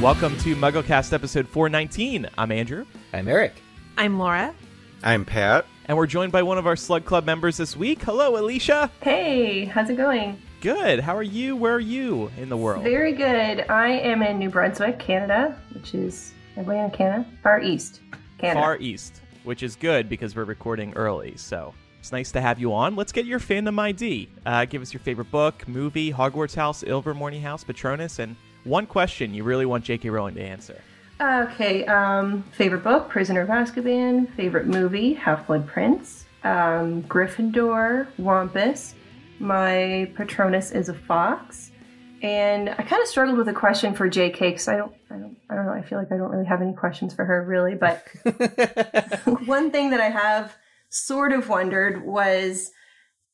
Welcome to MuggleCast episode 419. I'm Andrew, I'm Eric. I'm Laura. I'm Pat. and we're joined by one of our Slug Club members this week. Hello, Alicia. Hey, how's it going? Good. How are you? Where are you in the world? Very good. I am in New Brunswick, Canada, which is everybody in Canada, far east, Canada. Far East, which is good because we're recording early. So it's nice to have you on. Let's get your fandom ID. Uh, give us your favorite book, movie, Hogwarts House, Ilvermorny House, Patronus, and one question you really want J.K. Rowling to answer. Okay. Um, favorite book, Prisoner of Azkaban. Favorite movie, Half Blood Prince. Um, Gryffindor, Wampus. My Patronus is a fox. And I kind of struggled with a question for JK because I don't, I don't, I don't know. I feel like I don't really have any questions for her, really. But one thing that I have sort of wondered was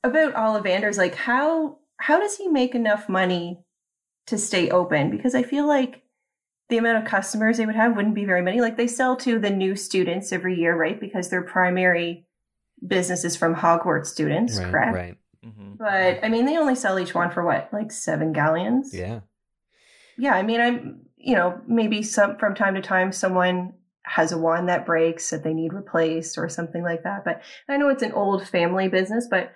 about Ollivander's. Like, how how does he make enough money to stay open? Because I feel like the amount of customers they would have wouldn't be very many. Like, they sell to the new students every year, right? Because their primary business is from Hogwarts students, right, correct? right. hmm But I mean, they only sell each one for what, like seven galleons? Yeah. yeah i mean i'm you know maybe some from time to time someone has a wand that breaks that they need replaced or something like that but i know it's an old family business but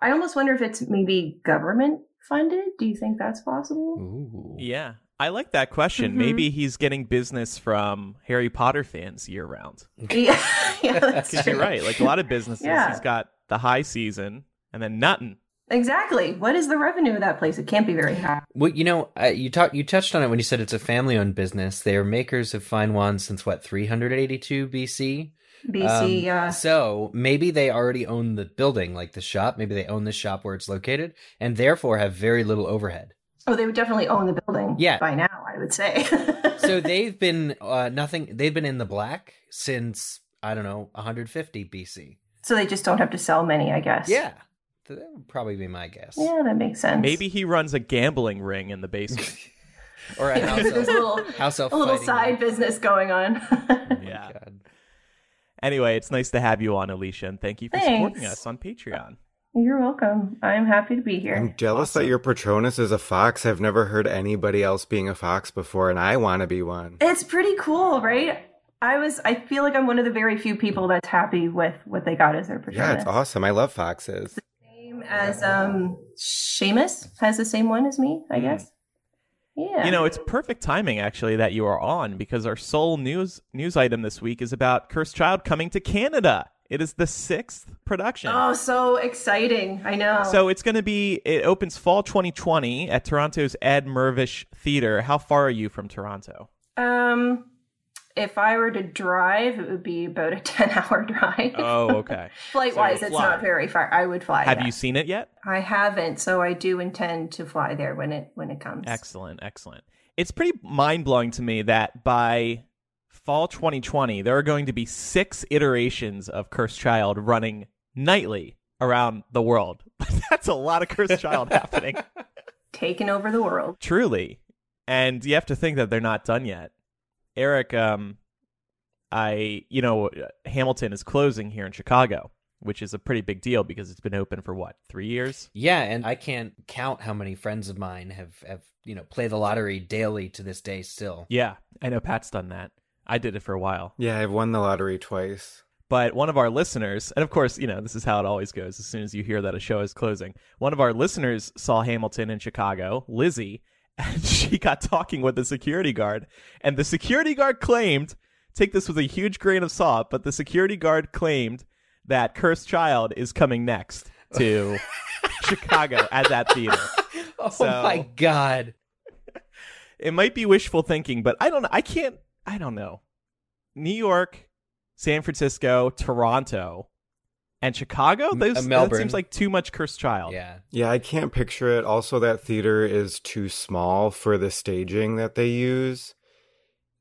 i almost wonder if it's maybe government funded do you think that's possible Ooh. Yeah, I like that question. Mhm. Maybe he's getting business from Harry Potter fans year round. yeah, yeah that's true. you're right. Like a lot of businesses, Yeah. he's got the high season and then nothing. exactly what is the revenue of that place it can't be very high Well, you know, uh, you talked, you touched on it when you said it's a family-owned business. They are makers of fine wands since what 382 BC. Bc Um, uh So maybe they already own the building, like the shop. Maybe they own the shop where it's located, and therefore have very little overhead. oh they would definitely own the building Yeah. by now i would say So they've been uh, nothing. They've been in the black since I don't know 150 BC. so they just don't have to sell many i guess Yeah, that would probably be my guess. yeah that makes sense Maybe he runs a gambling ring in the basement. Or a house There's a little, House elf a little side ring. business going on. yeah. God. Anyway, it's nice to have you on, Alicia, and thank you for Thanks. supporting us on Patreon. You're welcome. I'm happy to be here. I'm jealous that your Patronus is a fox. I've never heard anybody else being a fox before, and I want to be one. It's pretty cool, right? I was. I feel like I'm one of the very few people that's happy with what they got as their Patronus. Yeah, it's awesome. I love foxes. the Same as um, Seamus has the same one as me, I guess. Yeah. You know, it's perfect timing actually that you are on because our sole news news item this week is about Cursed Child coming to Canada. It is the sixth production. Oh, so exciting! I know. So it's going to be. It opens fall 2020 at Toronto's Ed Mirvish Theatre. How far are you from Toronto? um, if I were to drive, it would be about a ten-hour drive. Oh, okay. Flight wise, it's not very far. I would fly. Have yeah. you seen it yet? I haven't, so I do intend to fly there when it when it comes. Excellent, excellent. It's pretty mind blowing to me that by fall 2020, there are going to be six iterations of Cursed Child running nightly around the world. That's a lot of Cursed Child happening, Taking over the world. truly. And you have to think that they're not done yet. Eric, um, I, you know, Hamilton is closing here in Chicago, which is a pretty big deal because it's been open for what, three years? Yeah, and I can't count how many friends of mine have have you know play the lottery daily to this day still. Yeah, I know Pat's done that. I did it for a while. Yeah, I've won the lottery twice. But one of our listeners, and of course, you know, this is how it always goes as soon as you hear that a show is closing. One of our listeners saw Hamilton in Chicago, Lizzie, and she got talking with the security guard. And the security guard claimed, take this with a huge grain of salt, but the security guard claimed that Cursed Child is coming next to Chicago at that theater. Oh So- my god! It might be wishful thinking, but I don't know. I can't, I don't know. New York, San Francisco, Toronto, and Chicago? Those, uh, that seems like too much Cursed Child. Yeah, Yeah, I can't picture it. Also, that theater is too small for the staging that they use.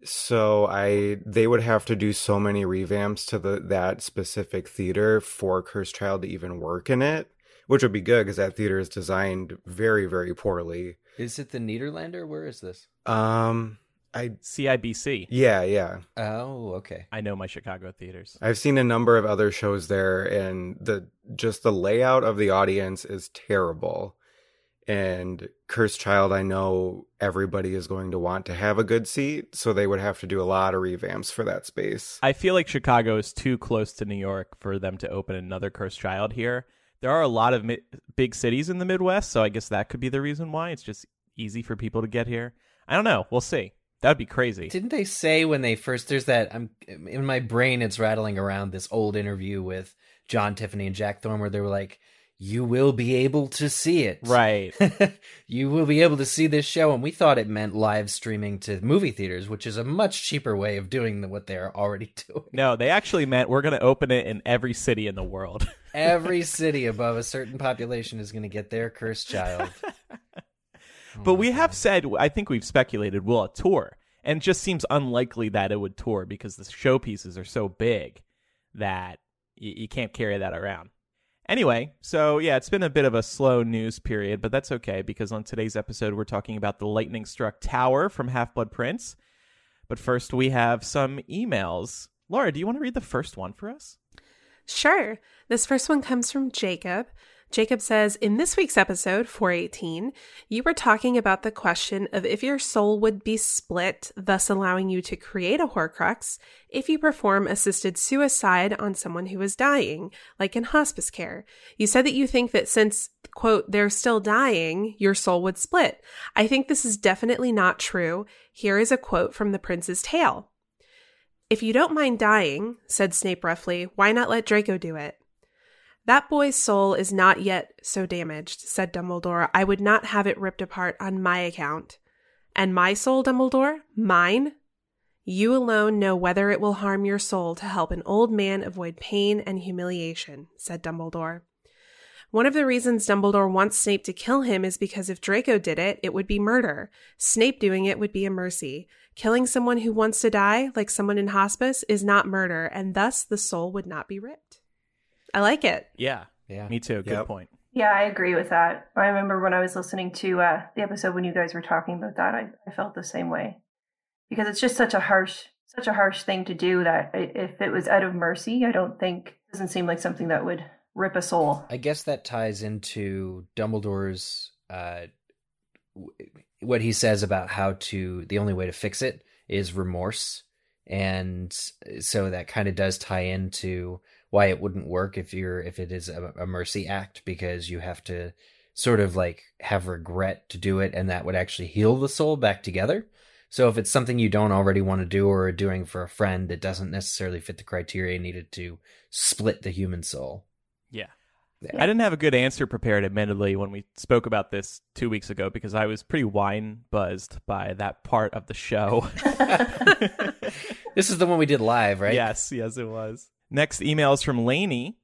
So I they would have to do so many revamps to the that specific theater for Cursed Child to even work in it, which would be good because that theater is designed very very poorly. is it the Nederlander? Where is this? Um, I CIBC. yeah yeah. Oh, okay. I know my Chicago theaters. I've seen a number of other shows there, and the just the layout of the audience is terrible. And Cursed Child, I know everybody is going to want to have a good seat, so they would have to do a lot of revamps for that space. I feel like Chicago is too close to New York for them to open another Cursed Child here. There are a lot of mi- big cities in the Midwest, so I guess that could be the reason why. It's just easy for people to get here. I don't know. We'll see. That would be crazy. Didn't they say when they first? There's that. I'm in my brain. It's rattling around this old interview with John Tiffany and Jack Thorne, where they were like, "You will be able to see it, Right. you will be able to see this show." And we thought it meant live streaming to movie theaters, which is a much cheaper way of doing what they're already doing. No, they actually meant we're going to open it in every city in the world. Every city above a certain population is going to get their cursed child. Hmm. but we have said, I think we've speculated, will it tour? And it just seems unlikely that it would tour because the showpieces are so big that y- you can't carry that around. Anyway, so yeah, it's been a bit of a slow news period, but that's okay because on today's episode, we're talking about the lightning struck tower from Half Blood Prince. But first, we have some emails. Laura, do you want to read the first one for us? Sure. This first one comes from Jacob. Jacob says, In this week's episode, 418, you were talking about the question of if your soul would be split, thus allowing you to create a Horcrux if you perform assisted suicide on someone who is dying, like in hospice care. You said that you think that since, quote, they're still dying, your soul would split. I think this is definitely not true. Here is a quote from The Prince's Tale. If you don't mind dying, said Snape roughly, why not let Draco do it? That boy's soul is not yet so damaged, said Dumbledore. I would not have it ripped apart on my account. And my soul, Dumbledore? Mine? You alone know whether it will harm your soul to help an old man avoid pain and humiliation, said Dumbledore. One of the reasons Dumbledore wants Snape to kill him is because if Draco did it, it would be murder. Snape doing it would be a mercy. Killing someone who wants to die, like someone in hospice, is not murder, and thus the soul would not be ripped. I like it. Yeah, Yeah. me too. Good Yep. point. Yeah, I agree with that. I remember when I was listening to uh, the episode when you guys were talking about that, I, I felt the same way because it's just such a harsh, such a harsh thing to do. That if it was out of mercy, I don't think it doesn't seem like something that would rip a soul. I guess that ties into Dumbledore's uh, what he says about how to the only way to fix it is remorse, and so that kind of does tie into why it wouldn't work if you're if it is a, a mercy act because you have to sort of like have regret to do it, and that would actually heal the soul back together. So if it's something you don't already want to do or are doing for a friend that doesn't necessarily fit the criteria needed to split the human soul. Yeah. Yeah. I didn't have a good answer prepared, admittedly, when we spoke about this two weeks ago because I was pretty wine buzzed by that part of the show. This is the one we did live, right? Yes, yes, it was. Next email is from Lainey.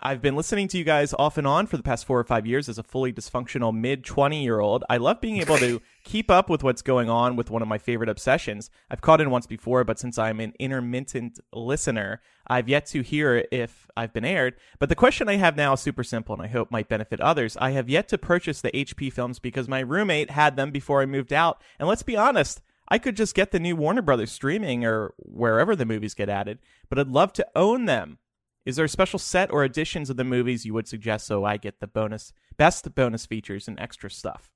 I've been listening to you guys off and on for the past four or five years as a fully dysfunctional mid 20 year old. I love being able to keep up with what's going on with one of my favorite obsessions. I've caught in once before, but since I'm an intermittent listener, I've yet to hear if I've been aired. But the question I have now is super simple and I hope might benefit others. I have yet to purchase the HP films because my roommate had them before I moved out. And let's be honest, I could just get the new Warner Brothers streaming or wherever the movies get added, but I'd love to own them. Is there a special set or editions of the movies you would suggest so I get the bonus best bonus features and extra stuff?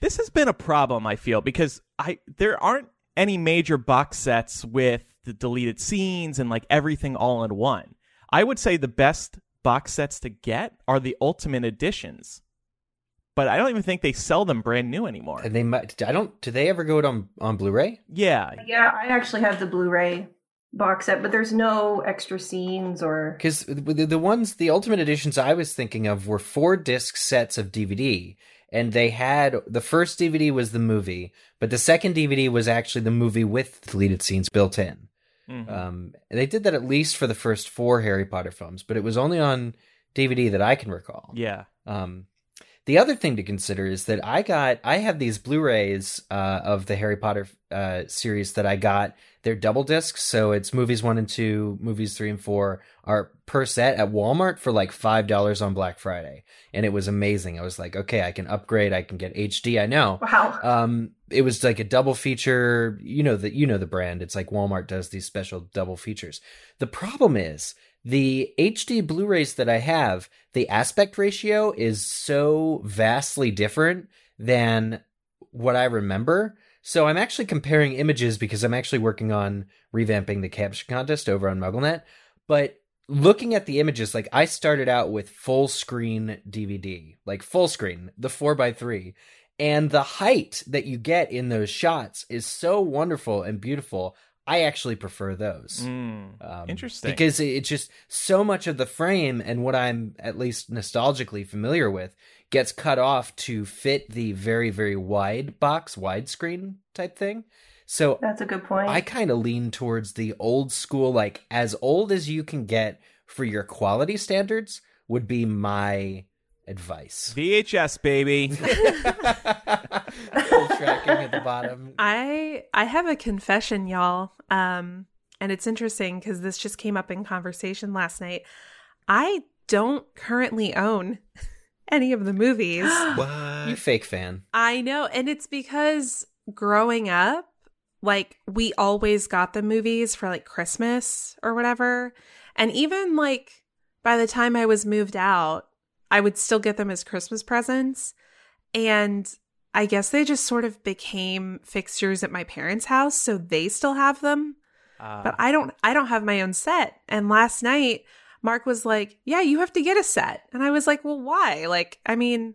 This has been a problem I feel because I there aren't any major box sets with the deleted scenes and like everything all in one. I would say the best box sets to get are the ultimate editions. But I don't even think they sell them brand new anymore. And they might. I don't. Do they ever go out on on Blu-ray? Yeah, Yeah, I actually have the Blu-ray box set, but there's no extra scenes or Because the, the ones, the Ultimate Editions I was thinking of were four disc sets of DVD, and they had the first DVD was the movie, but the second DVD was actually the movie with deleted scenes built in. Mhm. Um, they did that at least for the first four Harry Potter films, but it was only on DVD that I can recall. yeah. Um, the other thing to consider is that I got I have these Blu-rays uh, of the Harry Potter uh, series that I got. They're double discs, so it's movies one and two, movies three and four are per set at Walmart for like five dollars on Black Friday, and it was amazing. I was like, okay, I can upgrade, I can get HD. I know. wow. Um, it was like a double feature. You know that you know the brand. It's like Walmart does these special double features. The problem is the HD Blu-rays that I have, the aspect ratio is so vastly different than what I remember. So I'm actually comparing images because I'm actually working on revamping the caption contest over on MuggleNet. But looking at the images, like I started out with full screen DVD, like full screen, the four by three. And the height that you get in those shots is so wonderful and beautiful. I actually prefer those. Mm, Um, Interesting. Because it- it's just so much of the frame and what I'm at least nostalgically familiar with gets cut off to fit the very, very wide box, widescreen type thing. So That's a good point. I kind of lean towards the old school, like as old as you can get for your quality standards would be my advice. VHS baby. Full tracking at the bottom. I I have a confession, y'all. Um, and it's interesting because this just came up in conversation last night. I don't currently own any of the movies. You What? fake fan. I know, and it's because growing up, like we always got the movies for like Christmas or whatever. And even like by the time I was moved out, I would still get them as Christmas presents. And I guess they just sort of became fixtures at my parents' house, so they still have them. Uh, But I don't I don't have my own set. And last night Mark was like, "Yeah, you have to get a set." And I was like, "Well, why?" Like, I mean,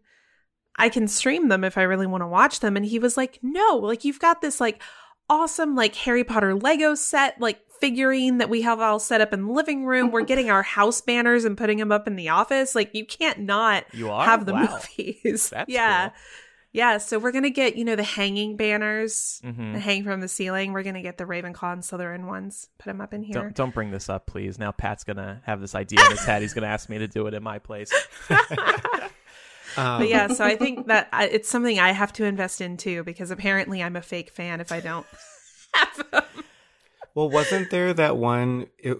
I can stream them if I really want to watch them. And he was like, "No, like you've got this like awesome like Harry Potter Lego set like figurine that we have all set up in the living room. We're getting our house banners and putting them up in the office. Like you can't not you have the Wow. movies. That's yeah. cool. Yeah, so we're gonna get, you know, the hanging banners Mhm. that hang from the ceiling. We're gonna get the Ravenclaw and Slytherin ones. Put them up in here. Don't don't bring this up, please. Now Pat's gonna have this idea in his head. He's gonna ask me to do it in my place. Um, But yeah, so I think that I, it's something I have to invest in too because apparently I'm a fake fan if I don't have them. Well, wasn't there that one, it,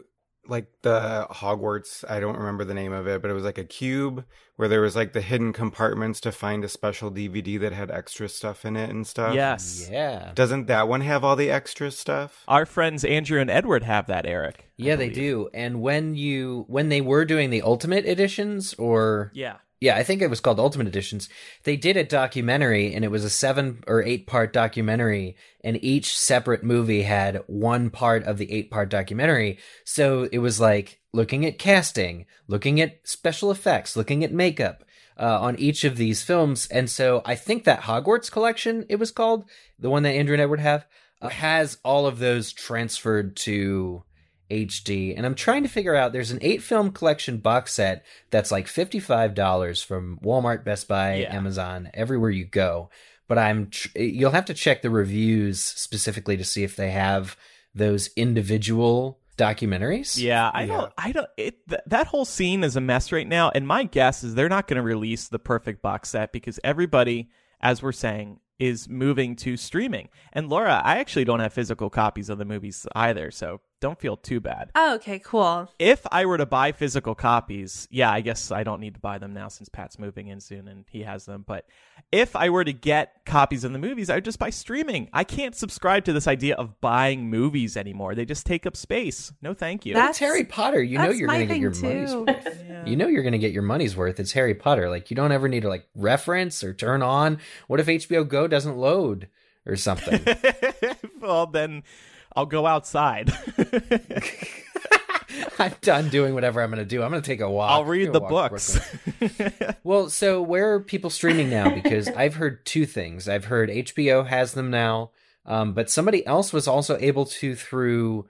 like the Hogwarts? I don't remember the name of it, but it was like a cube where there was like the hidden compartments to find a special DVD that had extra stuff in it and stuff. yes. Yeah. Doesn't that one have all the extra stuff? Our friends Andrew and Edward have that, Eric. Yeah, they do. And when you when they were doing the ultimate editions or Yeah. Yeah, I think it was called Ultimate Editions. They did a documentary, and it was a seven or eight part documentary, and each separate movie had one part of the eight part documentary. So it was like looking at casting, looking at special effects, looking at makeup uh, on each of these films. And so I think that Hogwarts collection, it was called, the one that Andrew and Edward have, uh, has all of those transferred to HD. And I'm trying to figure out there's an eight film collection box set that's like $55 from Walmart, Best Buy, Yeah. Amazon, everywhere you go. But I'm tr- you'll have to check the reviews specifically to see if they have those individual documentaries. Yeah, I Yeah. don't. I don't. It th- that whole scene is a mess right now, and my guess is they're not going to release the perfect box set because everybody, as we're saying, is moving to streaming. And Laura, I actually don't have physical copies of the movies either, so don't feel too bad. Oh, okay, cool. If I were to buy physical copies, yeah, I guess I don't need to buy them now since Pat's moving in soon and he has them. But if I were to get copies of the movies, I would just buy streaming. I can't subscribe to this idea of buying movies anymore. They just take up space. No, thank you. That- It's Harry Potter. You know you're going to get your thing, money's worth. Yeah. You know you're going to get your money's worth. It's Harry Potter. Like you don't ever need to like reference or turn on. What if HBO Go doesn't load or something? well, then I'll go outside. I'm done doing whatever I'm going to do. I'm going to take a walk. I'll read the books. Well, so where are people streaming now? Because I've heard two things. I've heard HBO has them now, um, but somebody else was also able to through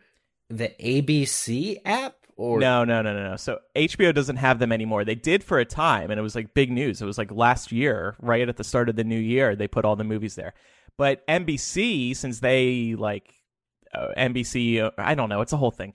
the ABC app. Or no, no, no, no, no. So HBO doesn't have them anymore. They did for a time, and it was like big news. It was like last year, right at the start of the new year, they put all the movies there. But NBC, since they like NBC, uh, I don't know, it's a whole thing.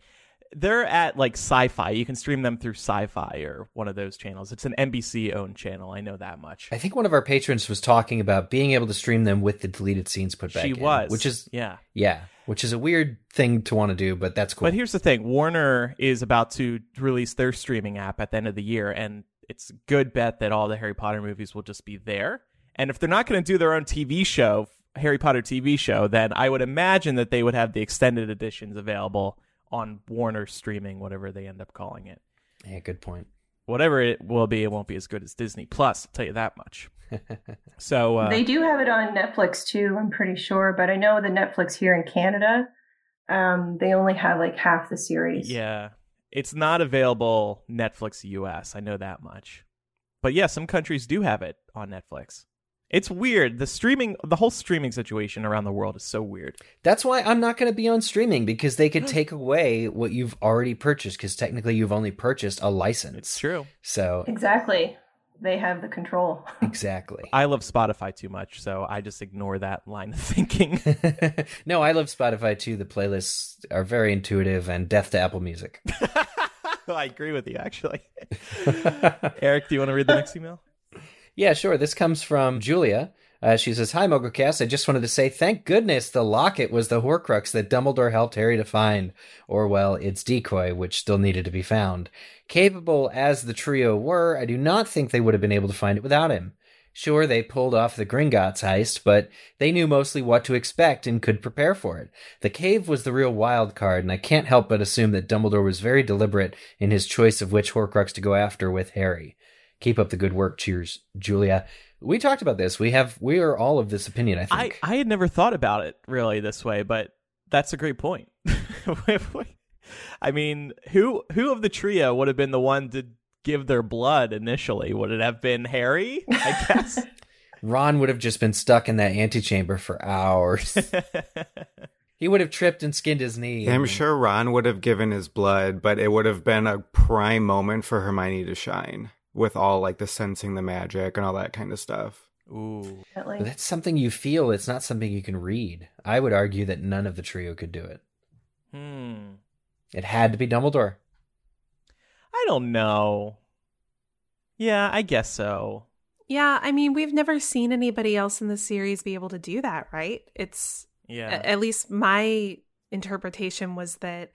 They're at like Sci-Fi. You can stream them through Sci-Fi or one of those channels. It's an NBC owned channel. I know that much. I think one of our patrons was talking about being able to stream them with the deleted scenes put back She in, was, which is yeah. yeah, which is a weird thing to want to do, but that's cool. But here's the thing: Warner is about to release their streaming app at the end of the year, and it's a good bet that all the Harry Potter movies will just be there. And if they're not going to do their own TV show Harry Potter TV show, then I would imagine that they would have the extended editions available on Warner streaming, whatever they end up calling it. Yeah, good point. Whatever it will be, it won't be as good as Disney Plus. I'll tell you that much. So uh, they do have it on Netflix too, I'm pretty sure, but I know the Netflix here in Canada, um, they only have like half the series. Yeah. It's not available Netflix US. I know that much. But yeah, some countries do have it on Netflix. It's weird. The streaming, the whole streaming situation around the world is so weird. That's why I'm not going to be on streaming because they could take away what you've already purchased because technically you've only purchased a license. It's true. So Exactly. They have the control. exactly. I love Spotify too much, so I just ignore that line of thinking. no, I love Spotify too. The playlists are very intuitive and death to Apple Music. I agree with you, actually. Eric, do you want to read the next email? Yeah, sure. This comes from Julia. Uh, she says, Hi, MuggleCast. I just wanted to say thank goodness the locket was the Horcrux that Dumbledore helped Harry to find, or, well, its decoy, which still needed to be found. Capable as the trio were, I do not think they would have been able to find it without him. Sure, they pulled off the Gringotts heist, but they knew mostly what to expect and could prepare for it. The cave was the real wild card, and I can't help but assume that Dumbledore was very deliberate in his choice of which Horcrux to go after with Harry. Keep up the good work. Cheers, Julia. We talked about this. We have we are all of this opinion, I I, think. I had never thought about it really this way, but that's a great point. I mean, who who of the trio would have been the one to give their blood initially? Would it have been Harry? I guess. Ron would have just been stuck in that antechamber for hours. he would have tripped and skinned his knee. I'm and- sure Ron would have given his blood, but it would have been a prime moment for Hermione to shine with all like the sensing the magic and all that kind of stuff. Ooh. Definitely. But that's something you feel. It's not something you can read. I would argue that none of the trio could do it. Hmm. It had to be Dumbledore. I don't know. Yeah, I guess so. Yeah, I mean, we've never seen anybody else in the series be able to do that, right? It's Yeah. a- at least my interpretation was that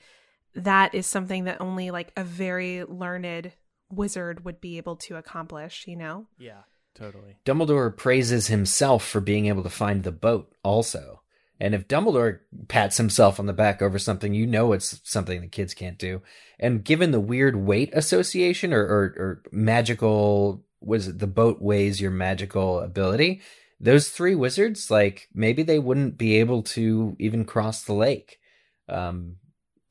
that is something that only like a very learned wizard would be able to accomplish, you know? yeah. Totally. Dumbledore praises himself for being able to find the boat also. And if Dumbledore pats himself on the back over something, you know it's something the kids can't do. And given the weird weight association or, or, or magical, was it the boat weighs your magical ability? Those three wizards, like maybe they wouldn't be able to even cross the lake. Um,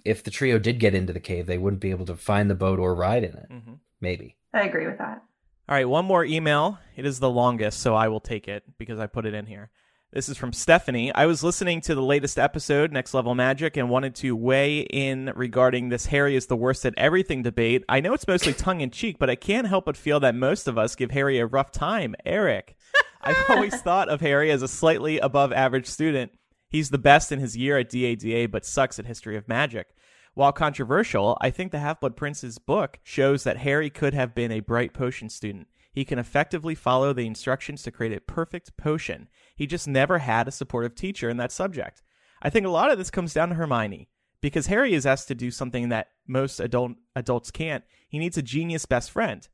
if the trio did get into the cave, they wouldn't be able to find the boat or ride in it. hmm Maybe. I agree with that. All right, one more email. It is the longest, so I will take it because I put it in here. This is from Stephanie. I was listening to the latest episode, Next Level Magic, and wanted to weigh in regarding this Harry is the worst at everything debate. I know it's mostly tongue in cheek, but I can't help but feel that most of us give Harry a rough time. Eric. I've always thought of Harry as a slightly above average student. He's the best in his year at DADA, but sucks at History of Magic. While controversial, I think the Half Blood Prince's book shows that Harry could have been a bright potion student. He can effectively follow the instructions to create a perfect potion. He just never had a supportive teacher in that subject. I think a lot of this comes down to Hermione. Because Harry is asked to do something that most adult adults can't, he needs a genius best friend.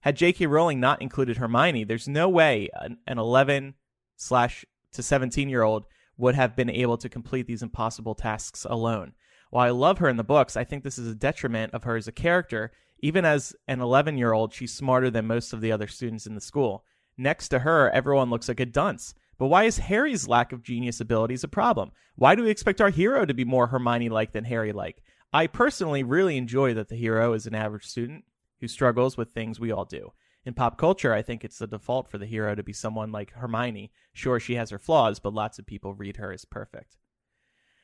Had J.K. Rowling not included Hermione, there's no way an, an 11 slash to 17 year old would have been able to complete these impossible tasks alone. While I love her in the books, I think this is a detriment of her as a character. Even as an 11 year old, she's smarter than most of the other students in the school. Next to her, everyone looks like a dunce. But why is Harry's lack of genius abilities a problem? Why do we expect our hero to be more Hermione like than Harry like? I personally really enjoy that the hero is an average student who struggles with things we all do. In pop culture, I think it's the default for the hero to be someone like Hermione. Sure, she has her flaws, but lots of people read her as perfect.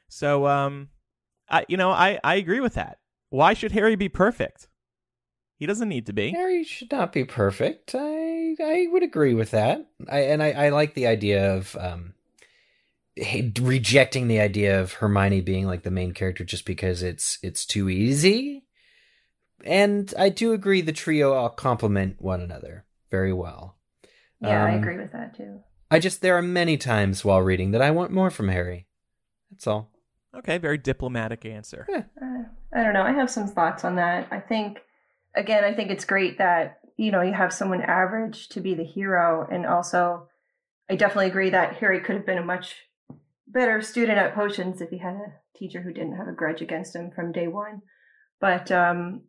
So, um, I, you know, I, I agree with that. Why should Harry be perfect? He doesn't need to be. Harry should not be perfect. I I would agree with that. I and I, I like the idea of um rejecting the idea of Hermione being like the main character just because it's it's too easy. And I do agree the trio all complement one another very well. Yeah, I Um, agree with that too. I just there are many times while reading that I want more from Harry. That's all. Okay, very diplomatic answer. Uh, I don't know. I have some thoughts on that. I think, again, I think it's great that you know you have someone average to be the hero, and also, I definitely agree that Harry could have been a much better student at potions if he had a teacher who didn't have a grudge against him from day one. But um,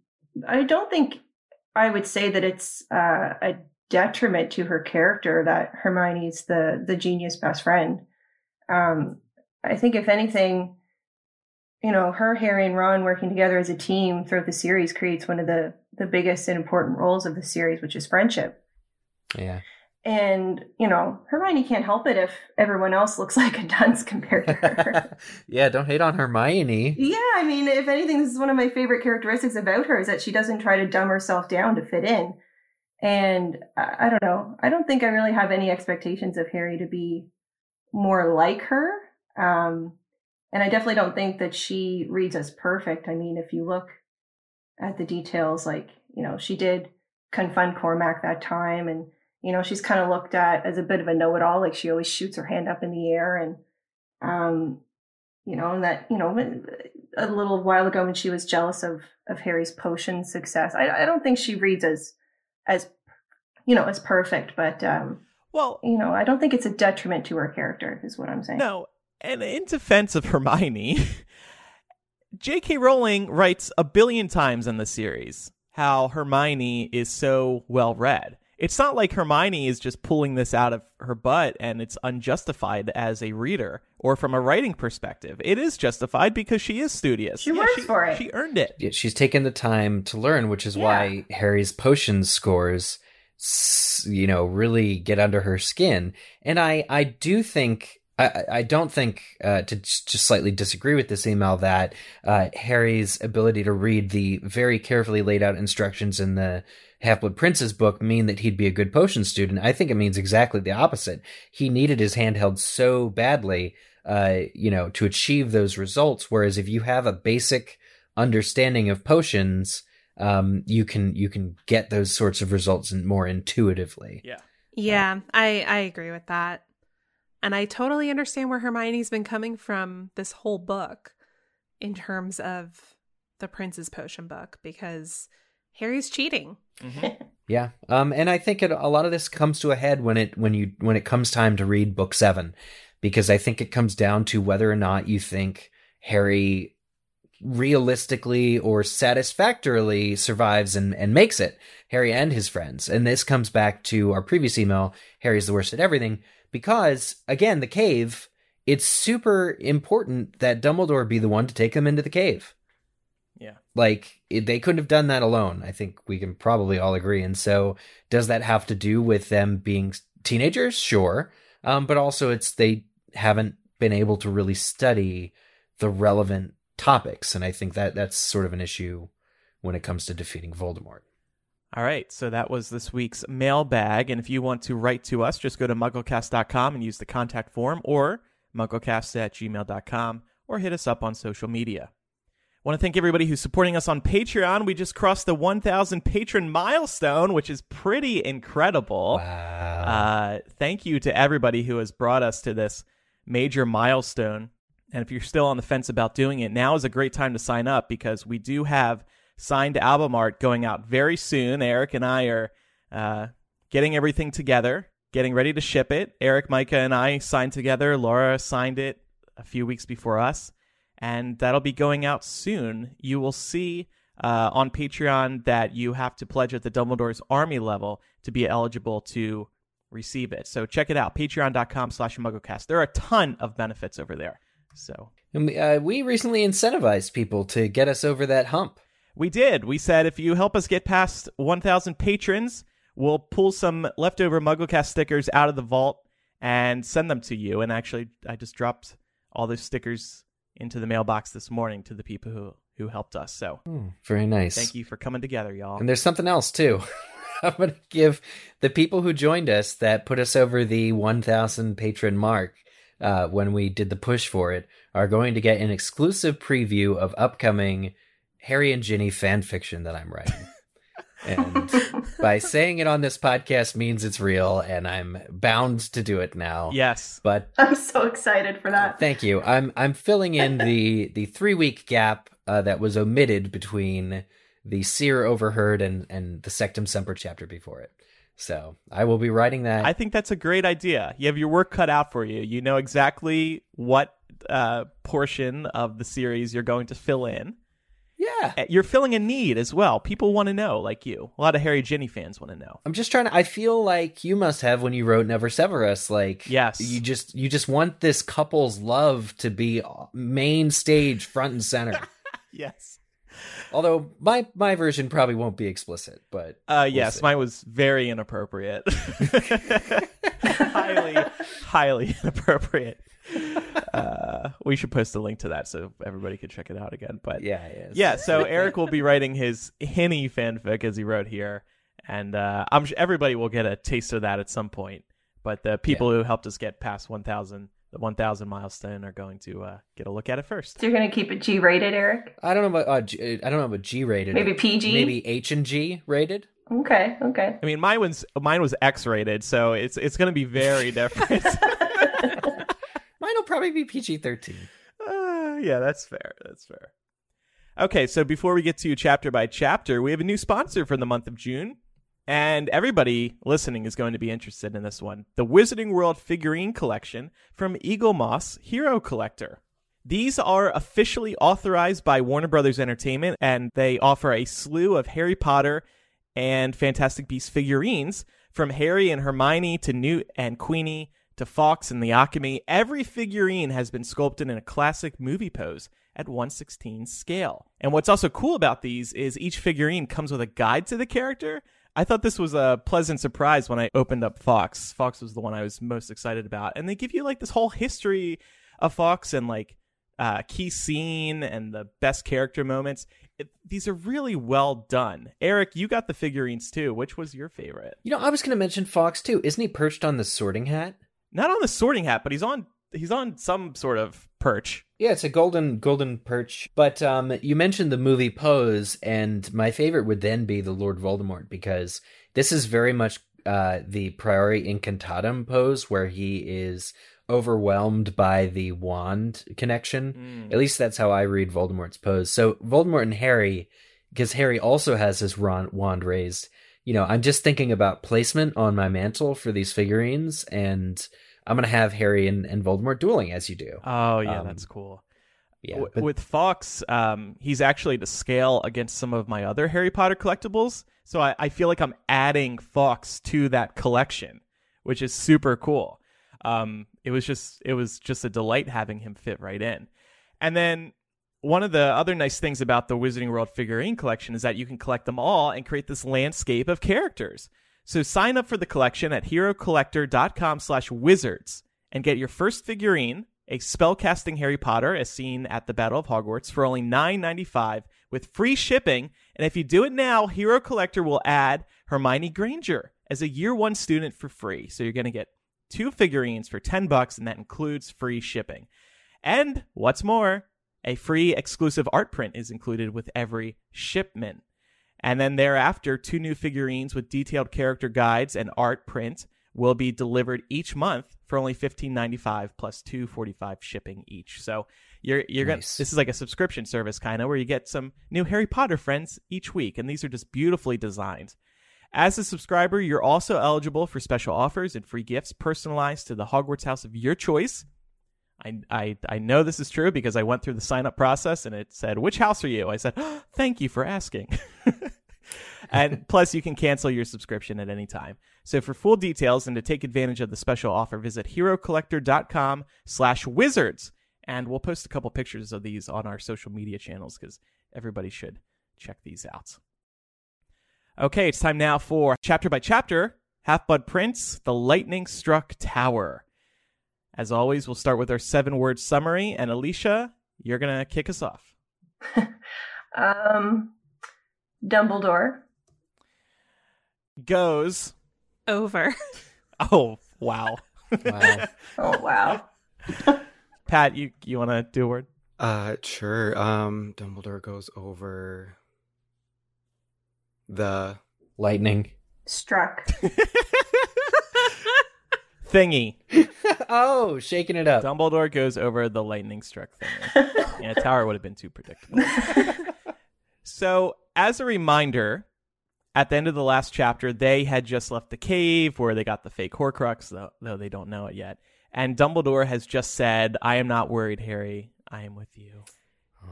I don't think I would say that it's uh, a detriment to her character that Hermione's the the genius best friend. Um, I think if anything, you know, her, Harry, and Ron working together as a team throughout the series creates one of the the biggest and important roles of the series, which is friendship. Yeah. And, you know, Hermione can't help it if everyone else looks like a dunce compared to her. yeah, don't hate on Hermione. yeah, I mean, if anything, this is one of my favorite characteristics about her is that she doesn't try to dumb herself down to fit in. And I, I don't know. I don't think I really have any expectations of Harry to be more like her. Um, and I definitely don't think that she reads as perfect. I mean, if you look at the details, like, you know, she did confront Cormac that time and you know she's kind of looked at as a bit of a know-it-all like she always shoots her hand up in the air and um you know and that you know a little while ago when she was jealous of of harry's potion success i, I don't think she reads as as you know as perfect but um well you know i don't think it's a detriment to her character is what i'm saying no and in defense of hermione j.k rowling writes a billion times in the series how hermione is so well read it's not like Hermione is just pulling this out of her butt and it's unjustified as a reader or from a writing perspective. It is justified because she is studious. She yeah, works she, for it. She earned it. Yeah, she's taken the time to learn, which is yeah. why Harry's potion scores you know really get under her skin and i i do think I, I don't think uh, to just slightly disagree with this email that uh, Harry's ability to read the very carefully laid out instructions in the Half Blood Prince's book mean that he'd be a good potion student. I think it means exactly the opposite. He needed his handheld so badly, uh, you know, to achieve those results. Whereas if you have a basic understanding of potions, um, you can you can get those sorts of results more intuitively. Yeah. Yeah, I I agree with that. And I totally understand where Hermione's been coming from this whole book in terms of the Prince's Potion book because Harry's cheating. Mm-hmm. yeah, um, and I think it, a lot of this comes to a head when it when you when it comes time to read book seven, because I think it comes down to whether or not you think Harry realistically or satisfactorily survives and, and makes it. Harry and his friends, and this comes back to our previous email. Harry's the worst at everything because again, the cave. It's super important that Dumbledore be the one to take them into the cave. Yeah. Like it, they couldn't have done that alone. I think we can probably all agree. And so, does that have to do with them being teenagers? Sure. Um, but also, it's they haven't been able to really study the relevant topics, and I think that that's sort of an issue when it comes to defeating Voldemort. All right, so that was this week's mailbag. And if you want to write to us, just go to mugglecast.com and use the contact form or mugglecast at gmail.com or hit us up on social media I want to thank everybody who's supporting us on Patreon. We just crossed the 1,000 patron milestone, which is pretty incredible. Wow. Uh, thank you to everybody who has brought us to this major milestone. And if you're still on the fence about doing it, now is a great time to sign up because we do have signed album art going out very soon. Eric and I are uh, getting everything together, getting ready to ship it. Eric, Micah, and I signed together. Laura signed it a few weeks before us and that'll be going out soon. You will see uh, on Patreon that you have to pledge at the Dumbledore's Army level to be eligible to receive it. So check it out, patreon.com slash mugglecast. There are a ton of benefits over there. So and we, uh, we recently incentivized people to get us over that hump. We did. We said if you help us get past 1,000 patrons, we'll pull some leftover MuggleCast stickers out of the vault and send them to you. And actually, I just dropped all those stickers into the mailbox this morning to the people who who helped us. So mm, very nice. Thank you for coming together, y'all. And there's something else too. I'm going to give the people who joined us that put us over the 1,000 patron mark uh, when we did the push for it are going to get an exclusive preview of upcoming Harry and Ginny fan fiction that I'm writing. and by saying it on this podcast means it's real and i'm bound to do it now yes but i'm so excited for that thank you i'm i'm filling in the the three week gap uh, that was omitted between the seer overheard and and the Sectumsempra chapter before it So I will be writing that. I think that's a great idea. You have your work cut out for you. You know exactly what uh, portion of the series you're going to fill in. Yeah. Uh, You're filling a need as well. People want to know, like you. A lot of Harry Ginny fans want to know. I'm just trying to I feel like you must have when you wrote Never Sever Us like Yes. you just you just want this couple's love to be main stage front and center. Yes. Although my my version probably won't be explicit, but Uh, we'll yes, see. mine was very inappropriate. highly, highly inappropriate. Uh, we should post a link to that so everybody could check it out again. But yeah, yeah. yeah, so Eric will be writing his Hinny fanfic as he wrote here, and uh, I'm sure everybody will get a taste of that at some point. But the people who helped us get past 1,000, the 1,000 milestone, are going to uh, get a look at it first. So you're gonna keep it G rated, Eric? I don't know about uh, G, I don't know about G rated. Maybe PG? Maybe H and G rated. Okay, okay. I mean, mine was mine was X rated, so it's it's going to be very different. Mine will probably be PG thirteen. Uh, yeah, that's fair. That's fair. Okay, so before we get to chapter by chapter, we have a new sponsor for the month of June. And everybody listening is going to be interested in this one the Wizarding World figurine collection from Eaglemoss Hero Collector. These are officially authorized by Warner Brothers Entertainment, and they offer a slew of Harry Potter and Fantastic Beasts figurines from Harry and Hermione to Newt and Queenie to Fawkes and the Alchemy. Every figurine has been sculpted in a classic movie pose at 116 scale. And what's also cool about these is each figurine comes with a guide to the character. I thought this was a pleasant surprise when I opened up Fawkes. Fawkes was the one I was most excited about. And they give you like this whole history of Fawkes and like uh, key scene and the best character moments. It, these are really well done. Eric, you got the figurines too. Which was your favorite? You know, I was going to mention Fawkes too. Isn't he perched on the Sorting Hat? Not on the Sorting Hat, but he's on he's on some sort of perch. Yeah, it's a golden golden perch. But um, you mentioned the movie Pose, and my favorite would then be the Lord Voldemort because this is very much uh, the Priori Incantatum pose, where he is overwhelmed by the wand connection. At least that's how I read Voldemort's pose. So Voldemort and Harry, because Harry also has his wand raised. You know, I'm just thinking about placement on my mantle for these figurines, and I'm gonna have Harry and, and Voldemort dueling as you do. Oh yeah, Um, that's cool. Yeah, W- but- with Fawkes, um, he's actually to scale against some of my other Harry Potter collectibles. So I, I feel like I'm adding Fawkes to that collection, which is super cool. Um, it was just it was just a delight having him fit right in. And then one of the other nice things about the Wizarding World figurine collection is that you can collect them all and create this landscape of characters. So sign up for the collection at herocollector.com slash wizards and get your first figurine, a spellcasting Harry Potter as seen at the Battle of Hogwarts for only $9.95 with free shipping. And if you do it now, Hero Collector will add Hermione Granger as a year one student for free. So you're going to get two figurines for 10 bucks and that includes free shipping. And what's more, a free exclusive art print is included with every shipment. And then thereafter, two new figurines with detailed character guides and art print will be delivered each month for only $15.95 plus $2.45 shipping each. So you're you're gonna this is like a subscription service kind of where you get some new Harry Potter friends each week, and these are just beautifully designed. As a subscriber, you're also eligible for special offers and free gifts personalized to the Hogwarts house of your choice. I, I, I know this is true because I went through the sign up process and it said, Which house are you? I said, oh, Thank you for asking. and plus, you can cancel your subscription at any time. So for full details and to take advantage of the special offer, visit herocollector.com slash wizards. And we'll post a couple pictures of these on our social media channels because everybody should check these out. Okay, it's time now for chapter by chapter Half Blood Prince, The Lightning Struck Tower. As always, we'll start with our seven word summary. And Alicia, you're going to kick us off. Um, Dumbledore. Goes. Over. Oh, wow. Wow. Oh wow. Pat, you, you want to do a word? Uh, sure. Um, Dumbledore goes over the Lightning. Struck. Thingy. oh, shaking it up. Dumbledore goes over the lightning struck thingy. yeah, tower would have been too predictable. so, as a reminder, at the end of the last chapter, they had just left the cave where they got the fake Horcrux, though, though they don't know it yet. And Dumbledore has just said, I am not worried, Harry. I am with you.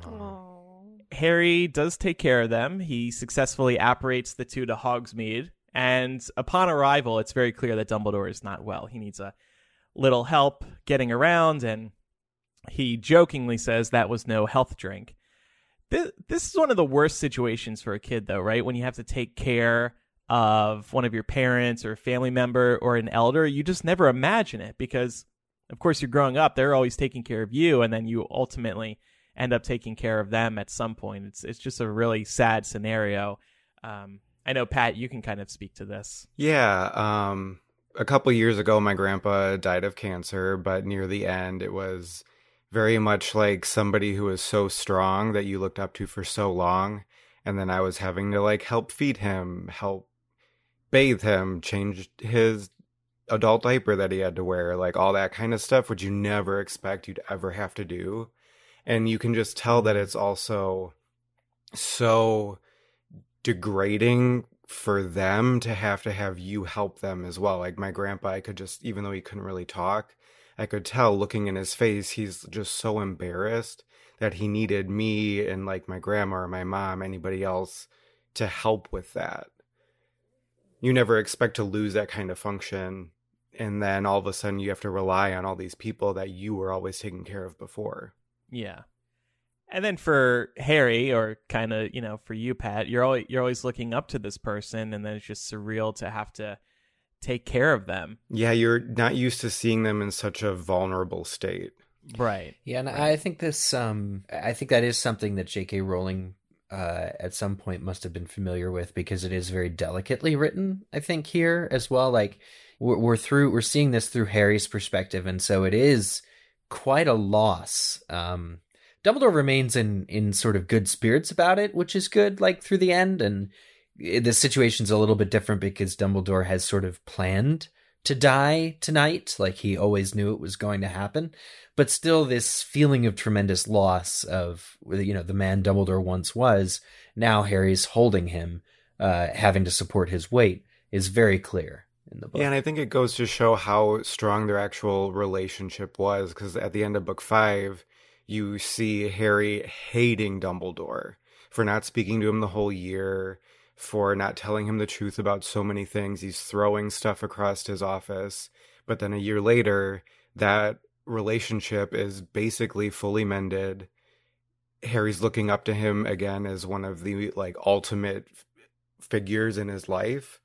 Aww. Harry does take care of them. He successfully apparates the two to Hogsmeade. And upon arrival, it's very clear that Dumbledore is not well. He needs a little help getting around, and he jokingly says that was no health drink. This, this is one of the worst situations for a kid, though, right? When you have to take care of one of your parents or a family member or an elder, you just never imagine it because, of course, you're growing up. They're always taking care of you, and then you ultimately end up taking care of them at some point. It's it's just a really sad scenario. Um, I know Pat, you can kind of speak to this. Yeah, um, a couple years ago, my grandpa died of cancer, but near the end, it was very much like somebody who was so strong that you looked up to for so long, and then I was having to like help feed him, help bathe him, change his adult diaper that he had to wear, like all that kind of stuff, which you never expect you'd ever have to do. And you can just tell that it's also so degrading for them to have to have you help them as well. Like my grandpa, I could just, even though he couldn't really talk, I could tell looking in his face, he's just so embarrassed that he needed me and like my grandma or my mom, anybody else to help with that. You never expect to lose that kind of function. And then all of a sudden you have to rely on all these people that you were always taking care of before. Yeah. And then for Harry, or kind of, you know, for you, Pat, you're always you're always looking up to this person, and then it's just surreal to have to take care of them. Yeah, you're not used to seeing them in such a vulnerable state. Right. Yeah, and I think this um I think that is something that J.K. Rowling uh at some point must have been familiar with because it is very delicately written, I think here as well like we're, we're through we're seeing this through Harry's perspective and so it is quite a loss. Um Dumbledore remains in in sort of good spirits about it, which is good like through the end and the situation's a little bit different because Dumbledore has sort of planned to die tonight, like he always knew it was going to happen. But still, this feeling of tremendous loss of you know the man Dumbledore once was. Now Harry's holding him, uh, having to support his weight, is very clear in the book. Yeah, and I think it goes to show how strong their actual relationship was because at the end of book five, you see Harry hating Dumbledore for not speaking to him the whole year, for not telling him the truth about so many things. He's throwing stuff across his office. But then a year later, that relationship is basically fully mended. Harry's looking up to him again as one of the like ultimate figures in his life.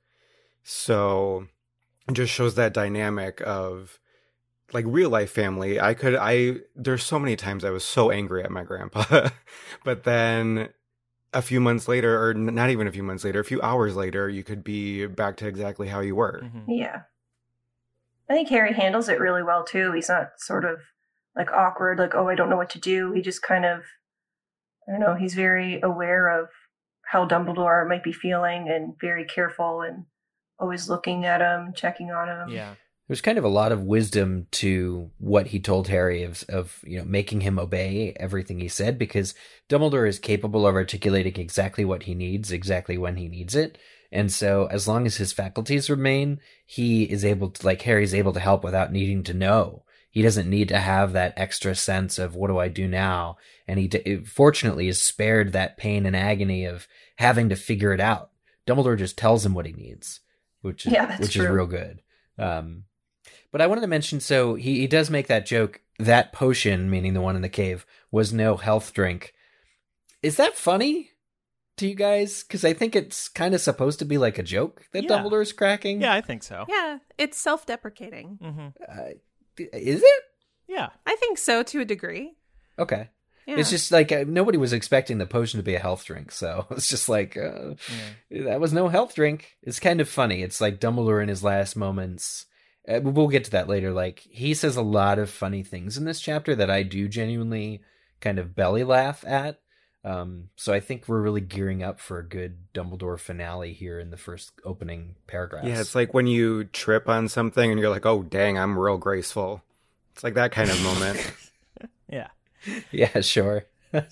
So it just shows that dynamic of like real life family. I could I there's so many times I was so angry at my grandpa. but then a few months later or not even a few months later, a few hours later, you could be back to exactly how you were. Mhm. Yeah. I think Harry handles it really well too. He's not sort of like awkward, like, oh, I don't know what to do. He just kind of, I don't know, he's very aware of how Dumbledore might be feeling and very careful and always looking at him, checking on him. Yeah. There's kind of a lot of wisdom to what he told Harry of of you know making him obey everything he said because Dumbledore is capable of articulating exactly what he needs exactly when he needs it. And so as long as his faculties remain, he is able to like Harry's able to help without needing to know. He doesn't need to have that extra sense of what do I do now? And he d- fortunately is spared that pain and agony of having to figure it out. Dumbledore just tells him what he needs, which is Yeah, which is real good. Um, but I wanted to mention so he, he does make that joke. That potion, meaning the one in the cave, was no health drink. Is that funny to you guys? Because I think it's kind of supposed to be like a joke that Yeah. Dumbledore's cracking. Yeah, I think so. Yeah, it's self deprecating. hmm Uh, is it? Yeah. I think so to a degree. Okay. Yeah. It's just like uh, nobody was expecting the potion to be a health drink, so it's just like uh, that was no health drink. It's kind of funny. It's like Dumbledore in his last moments. Uh, we'll get to that later. Like he says a lot of funny things in this chapter that I do genuinely kind of belly laugh at. Um, so I think we're really gearing up for a good Dumbledore finale here in the first opening paragraph. Yeah, it's like when you trip on something and you're like, "Oh, dang, I'm real graceful." It's like that kind of moment. Yeah. yeah, sure.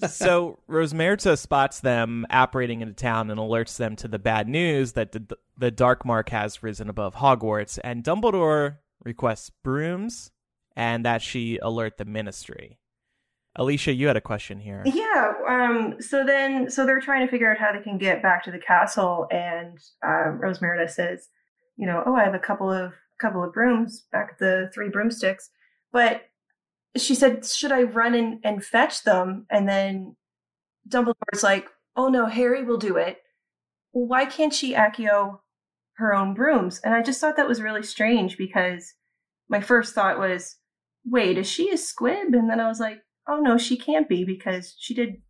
So Rosmerta spots them apparating into town and alerts them to the bad news that the, the Dark Mark has risen above Hogwarts, and Dumbledore requests brooms and that she alert the Ministry. Alicia, you had a question here. Yeah. Um, so then, so they're trying to figure out how they can get back to the castle, and um, Rosmerta says, "You know, oh, I have a couple of couple of brooms back at the Three Broomsticks," but she said, "Should I run and, and fetch them?" And then Dumbledore's like, "Oh no, Harry will do it. Why can't she accio her own brooms?" And I just thought that was really strange because my first thought was, "Wait, is she a squib?" And then I was like oh no, she can't be because she did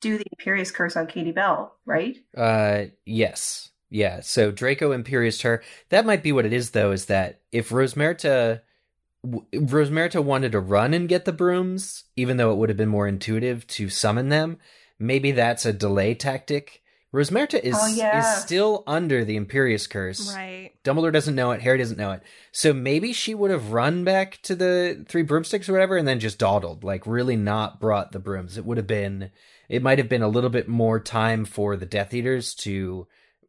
do the Imperius curse on Katie Bell, right? Uh, yes, yeah. So Draco Imperius her. That might be what it is, though. Is that if Rosmerta, Rosmerta wanted to run and get the brooms, even though it would have been more intuitive to summon them, maybe that's a delay tactic. Rosmerta is Oh, yeah. is still under the Imperius curse. Right. Dumbledore doesn't know it. Harry doesn't know it. So maybe she would have run back to the three broomsticks or whatever, and then just dawdled, like really not brought the brooms. It would have been. It might have been a little bit more time for the Death Eaters to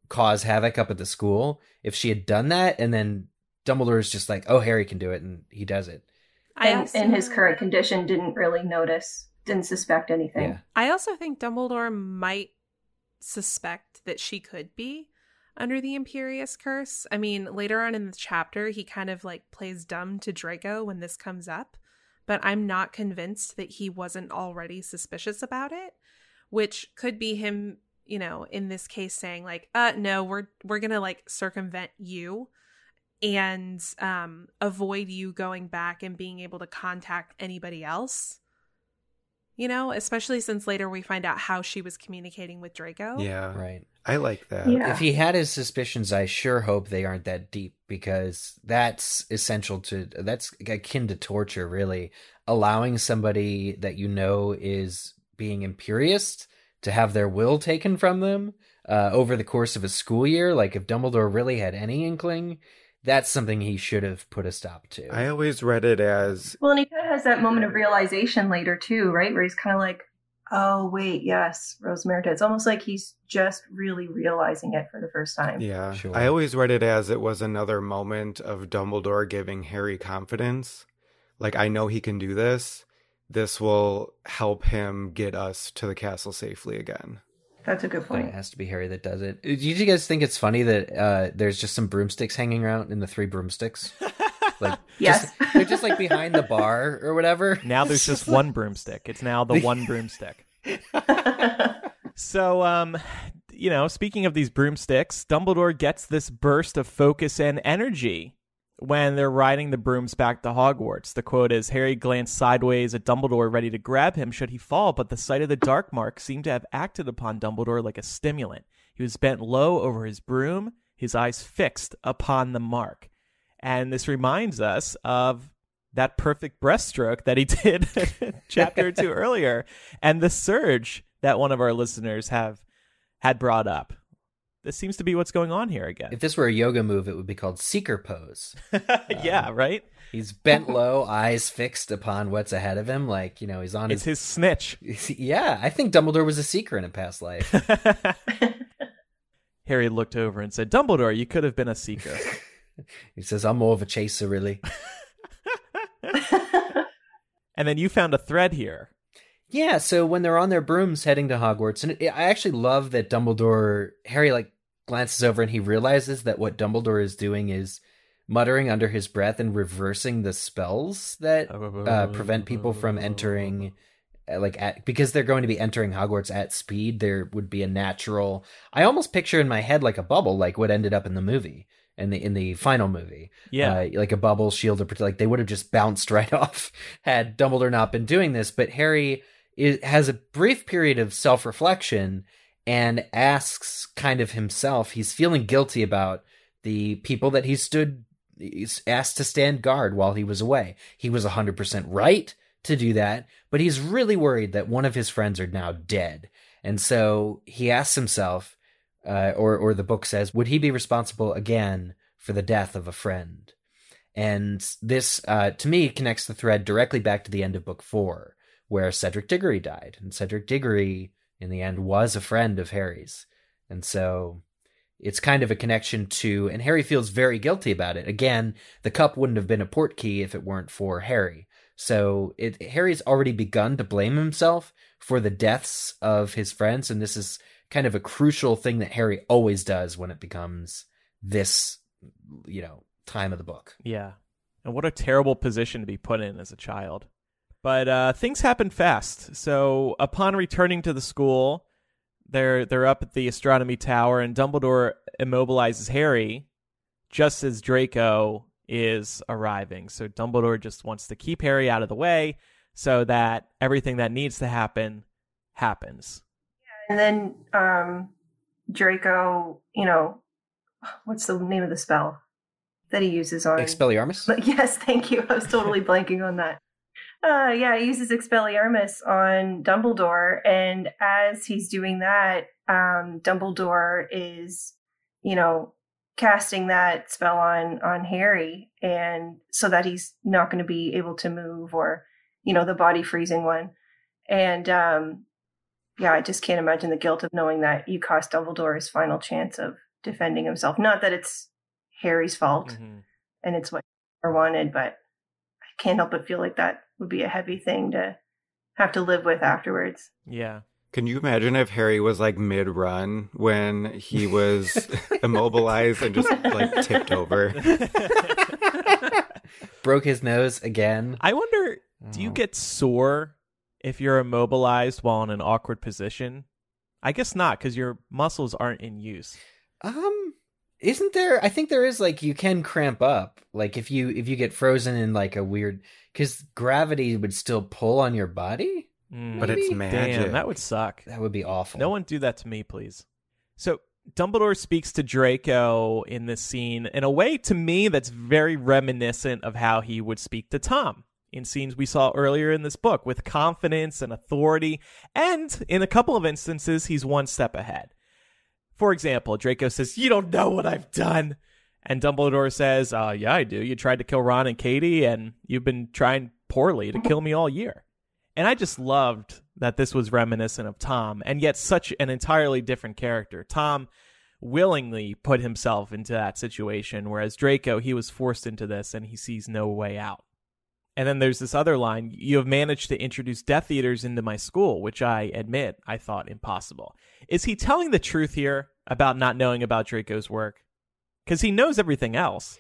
cause havoc up at the school if she had done that, and then Dumbledore's just like, "Oh, Harry can do it," and he does it. I And also, in his current condition, didn't really notice, didn't suspect anything. Yeah. I also think Dumbledore might suspect that she could be under the Imperius curse. I mean, later on in the chapter, he kind of like plays dumb to Draco when this comes up, but I'm not convinced that he wasn't already suspicious about it, which could be him, you know, in this case saying like, "Uh no, we're we're going to like circumvent you." And um avoid you going back and being able to contact anybody else you know especially since later we find out how she was communicating with draco Yeah, Right. I like that. Yeah. If he had his suspicions, I sure hope they aren't that deep because that's essential to that's akin to torture, really. Allowing somebody that you know is being imperious to have their will taken from them uh, over the course of a school year. Like if Dumbledore really had any inkling, that's something he should have put a stop to. I always read it as Well, and he kind of has that moment of realization later too, right? Where he's kind of like, "Oh wait, yes, Rosmerta." It's almost like he's just really realizing it for the first time. Yeah. Sure. I always read it as it was another moment of Dumbledore giving Harry confidence. Like, I know he can do this. This will help him get us to the castle safely again. That's a good But point. it has to be Harry that does it. Do you guys think it's funny that uh, there's just some broomsticks hanging around in the three broomsticks? Like, Yes. just- they're just like behind the bar or whatever. Now there's just one broomstick. It's now the one broomstick. So, um, you know, speaking of these broomsticks, Dumbledore gets this burst of focus and energy when they're riding the brooms back to Hogwarts. The quote is Harry glanced sideways at Dumbledore, ready to grab him should he fall, but the sight of the dark mark seemed to have acted upon Dumbledore like a stimulant. He was bent low over his broom, his eyes fixed upon the mark. And this reminds us of that perfect breaststroke that he did chapter or two earlier and the surge that one of our listeners have had brought up. This seems to be what's going on here again. If this were a yoga move, it would be called seeker pose. yeah, um, right? He's bent low, eyes fixed upon what's ahead of him, like you know he's on It's his. his snitch. Yeah, I think Dumbledore was a seeker in a past life. Harry looked over and said, Dumbledore, you could have been a seeker. he says, "I'm more of a chaser, really." and then you found a thread here. Yeah, so when they're on their brooms heading to Hogwarts, and it, I actually love that Dumbledore, Harry like glances over and he realizes that what Dumbledore is doing is muttering under his breath and reversing the spells that uh, prevent people from entering uh, like at because they're going to be entering Hogwarts at speed there would be a natural I almost picture in my head like a bubble like what ended up in the movie in the in the final movie Yeah. uh, like a bubble shield or like they would have just bounced right off had Dumbledore not been doing this but Harry is, has a brief period of self-reflection and asks kind of himself he's feeling guilty about the people that he stood he's asked to stand guard while he was away. He was 100% right to do that but he's really worried that one of his friends are now dead. And so he asks himself uh, or or the book says would he be responsible again for the death of a friend? And this uh, to me connects the thread directly back to the end of book four where Cedric Diggory died. And Cedric Diggory, in the end, was a friend of Harry's. And so it's kind of a connection to, and Harry feels very guilty about it. Again, the cup wouldn't have been a portkey if it weren't for Harry. So it, Harry's already begun to blame himself for the deaths of his friends, and this is kind of a crucial thing that Harry always does when it becomes this, you know, time of the book. Yeah. And what a terrible position to be put in as a child. But uh, things happen fast. So upon returning to the school, they're they're up at the astronomy tower, and Dumbledore immobilizes Harry just as Draco is arriving. So Dumbledore just wants to keep Harry out of the way so that everything that needs to happen happens. And then um, Draco, you know, what's the name of the spell that he uses on Expelliarmus? But yes, thank you. I was totally blanking on that. Uh, yeah, he uses Expelliarmus on Dumbledore, and as he's doing that, um, Dumbledore is, you know, casting that spell on on Harry, and so that he's not going to be able to move, or you know, the body freezing one. And um, yeah, I just can't imagine the guilt of knowing that you cost Dumbledore his final chance of defending himself. Not that it's Harry's fault Mm-hmm. and it's what he wanted, but I can't help but feel like that would be a heavy thing to have to live with afterwards. Yeah. Can you imagine if Harry was like mid run when he was immobilized and just like tipped over? Broke his nose again. I wonder, do you Oh. get sore if you're immobilized while in an awkward position? I guess not, because your muscles aren't in use. Um, isn't there? I think there is like you can cramp up, like if you if you get frozen in like a weird because gravity would still pull on your body. Mm, But it's Maybe? magic. damn, that would suck. That would be awful. No one do that to me, please. So Dumbledore speaks to Draco in this scene in a way to me that's very reminiscent of how he would speak to Tom in scenes we saw earlier in this book with confidence and authority, and in a couple of instances, he's one step ahead. For example, Draco says, You don't know what I've done. And Dumbledore says, uh, Yeah, I do. You tried to kill Ron and Katie, and you've been trying poorly to kill me all year. And I just loved that this was reminiscent of Tom, and yet such an entirely different character. Tom willingly put himself into that situation, whereas Draco, he was forced into this and he sees no way out. And then there's this other line you have managed to introduce Death Eaters into my school, which I admit I thought impossible. Is he telling the truth here about not knowing about Draco's work? Because he knows everything else.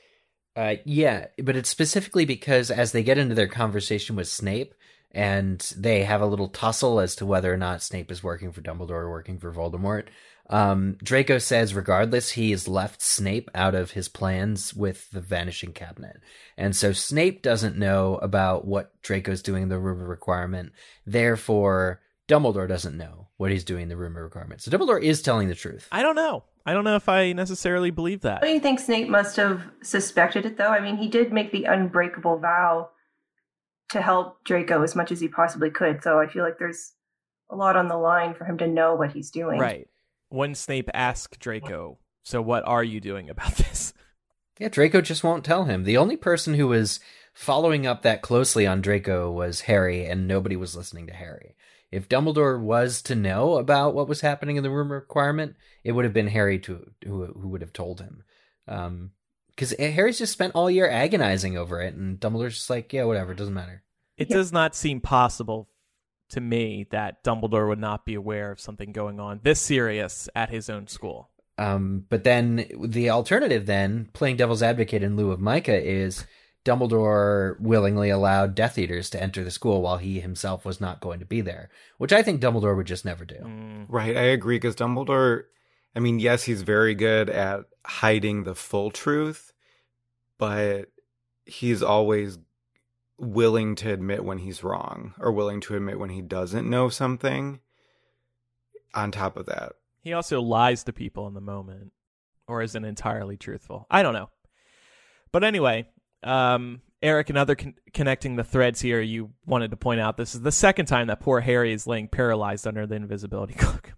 Uh, yeah, but it's specifically because as they get into their conversation with Snape, and they have a little tussle as to whether or not Snape is working for Dumbledore or working for Voldemort. Um, Draco says, regardless, he has left Snape out of his plans with the Vanishing Cabinet, and so Snape doesn't know about what Draco's doing in the Room of Requirement. Therefore, Dumbledore doesn't know what he's doing in the Room of Requirement. So Dumbledore is telling the truth. I don't know. I don't know if I necessarily believe that. Don't you think Snape must have suspected it, though? I mean, he did make the unbreakable vow to help Draco as much as he possibly could. So I feel like there's a lot on the line for him to know what he's doing. Right. When Snape asked Draco, So what are you doing about this? Yeah, Draco just won't tell him. The only person who was following up that closely on Draco was Harry, and nobody was listening to Harry. If Dumbledore was to know about what was happening in the room requirement, it would have been Harry to who who would have told him. Um, because Harry's just spent all year agonizing over it, and Dumbledore's just like, yeah, whatever, it doesn't matter. It Yeah. does not seem possible to me that Dumbledore would not be aware of something going on this serious at his own school. Um, but then the alternative, then playing devil's advocate in lieu of Micah, is Dumbledore willingly allowed Death Eaters to enter the school while he himself was not going to be there, which I think Dumbledore would just never do. Mm, Right, I agree because Dumbledore, I mean, yes, he's very good at hiding the full truth, but he's always willing to admit when he's wrong or willing to admit when he doesn't know something. On top of that, He also lies to people in the moment or isn't entirely truthful. I don't know. But anyway, um, Eric, another con- connecting the threads here, you wanted to point out this is the second time that poor Harry is laying paralyzed under the invisibility cloak.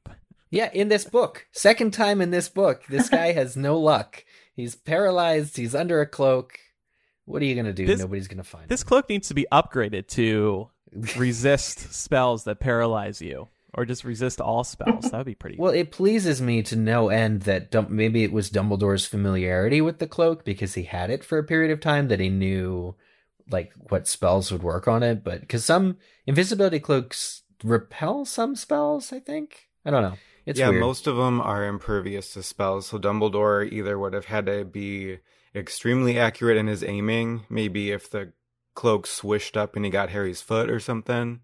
Yeah, in this book, second time in this book, this guy has no luck. He's paralyzed. He's under a cloak. What are you gonna do? This- Nobody's gonna find this him. cloak needs to be upgraded to resist spells that paralyze you, or just resist all spells. That would be pretty. Well, it pleases me to no end that Dum- maybe it was Dumbledore's familiarity with the cloak because he had it for a period of time that he knew like what spells would work on it. But because some invisibility cloaks repel some spells, I think. I don't know. It's yeah, weird. most of them are impervious to spells. So Dumbledore either would have had to be extremely accurate in his aiming, maybe if the cloak swished up and he got Harry's foot or something.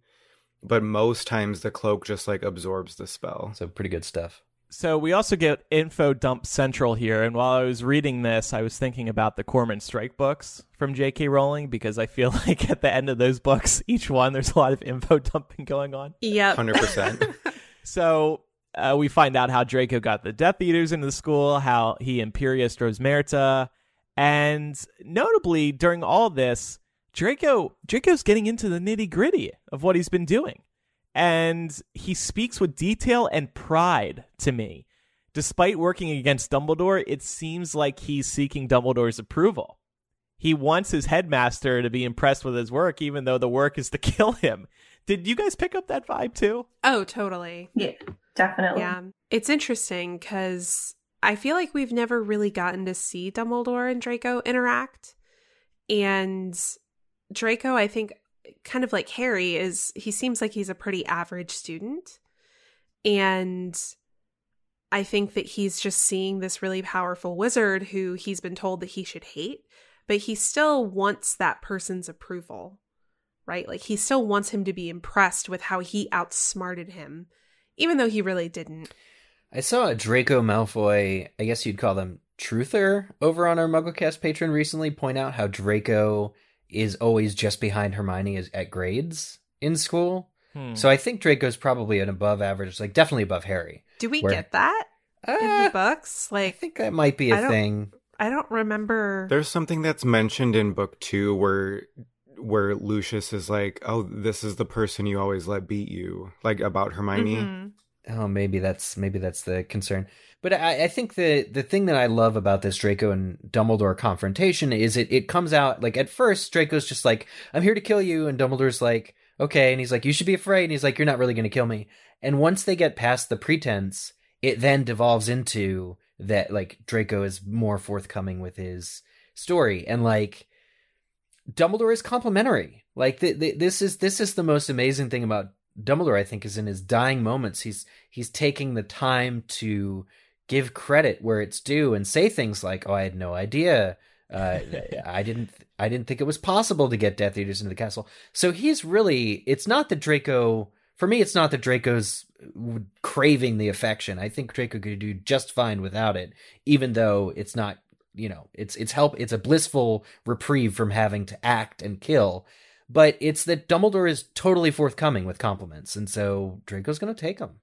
But most times the cloak just like absorbs the spell. so pretty good stuff. So we also get info dump central here, and while I was reading this, I was thinking about the Cormoran Strike books from J.K. Rowling because I feel like at the end of those books, each one there's a lot of info dumping going on. Yeah, 100%. So uh, we find out how Draco got the Death Eaters into the school, how he Imperious Rosmerta, and notably during all this, Draco Draco's getting into the nitty gritty of what he's been doing, and he speaks with detail and pride to me. Despite working against Dumbledore, it seems like he's seeking Dumbledore's approval. He wants his headmaster to be impressed with his work, even though the work is to kill him. Did you guys pick up that vibe too? Oh, totally. Yeah, definitely. Yeah. It's interesting because I feel like we've never really gotten to see Dumbledore and Draco interact. And Draco, I think, kind of like Harry, is he seems like he's a pretty average student. And I think that he's just seeing this really powerful wizard who he's been told that he should hate, but he still wants that person's approval, right? Like he still wants him to be impressed with how he outsmarted him, even though he really didn't. I saw a Draco Malfoy, I guess you'd call them truther, over on our MuggleCast patron recently point out how Draco is always just behind Hermione is at grades in school. Hmm. So I think Draco's probably an above average, like definitely above Harry. Do we Where- get that in Uh, the books? Like, I think that might be I a don't- thing. I don't remember. There's something that's mentioned in book two where where Lucius is like, "Oh, this is the person you always let beat you," like about Hermione. Mhm. Oh, maybe that's maybe that's the concern. But I, I think the the thing that I love about this Draco and Dumbledore confrontation is it it comes out like at first Draco's just like I'm here to kill you, and Dumbledore's like okay, and he's like you should be afraid, and he's like you're not really going to kill me. And once they get past the pretense, it then devolves into that like Draco is more forthcoming with his story, and like Dumbledore is complimentary. Like th- th- this is this is the most amazing thing about Dumbledore. I think is in his dying moments. He's he's taking the time to give credit where it's due and say things like, "Oh, I had no idea. Uh, I didn't. I didn't think it was possible to get Death Eaters into the castle." So he's really. It's not that Draco. For me, it's not that Draco's craving the affection. I think Draco could do just fine without it, even though it's not. You know, it's it's help. It's a blissful reprieve from having to act and kill. But it's that Dumbledore is totally forthcoming with compliments, and so Draco's going to take them.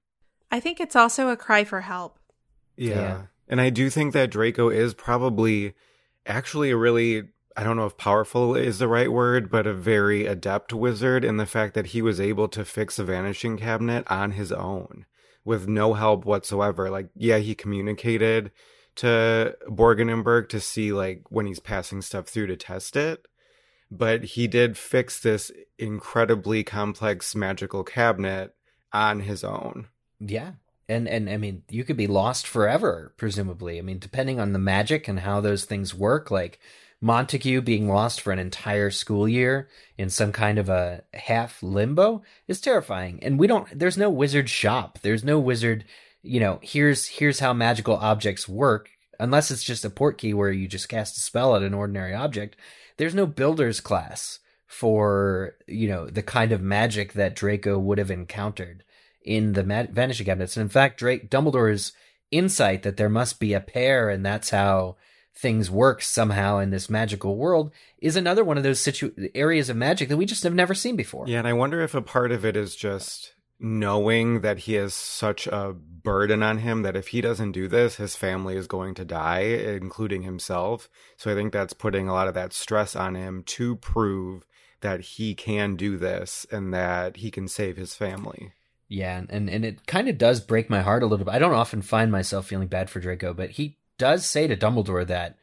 I think it's also a cry for help. Yeah. Yeah. And I do think that Draco is probably actually a really, I don't know if powerful is the right word, but a very adept wizard in the fact that he was able to fix a vanishing cabinet on his own with no help whatsoever. Like, yeah, he communicated to Borgin and Burkes to see like when he's passing stuff through to test it. But he did fix this incredibly complex magical cabinet on his own. Yeah. And and I mean, you could be lost forever, presumably. I mean, depending on the magic and how those things work, like Montague being lost for an entire school year in some kind of a half limbo is terrifying. And we don't there's no wizard shop. There's no wizard, you know, here's here's how magical objects work, unless it's just a port key where you just cast a spell at an ordinary object. There's no builder's class for, you know, the kind of magic that Draco would have encountered in the vanishing cabinets. And in fact, Drake Dumbledore's insight that there must be a pair and that's how things work somehow in this magical world is another one of those situ- areas of magic that we just have never seen before. Yeah, and I wonder if a part of it is just knowing that he has such a burden on him that if he doesn't do this, his family is going to die, including himself. So I think that's putting a lot of that stress on him to prove that he can do this and that he can save his family. Yeah, and and it kind of does break my heart a little bit. I don't often find myself feeling bad for Draco, but he does say to Dumbledore that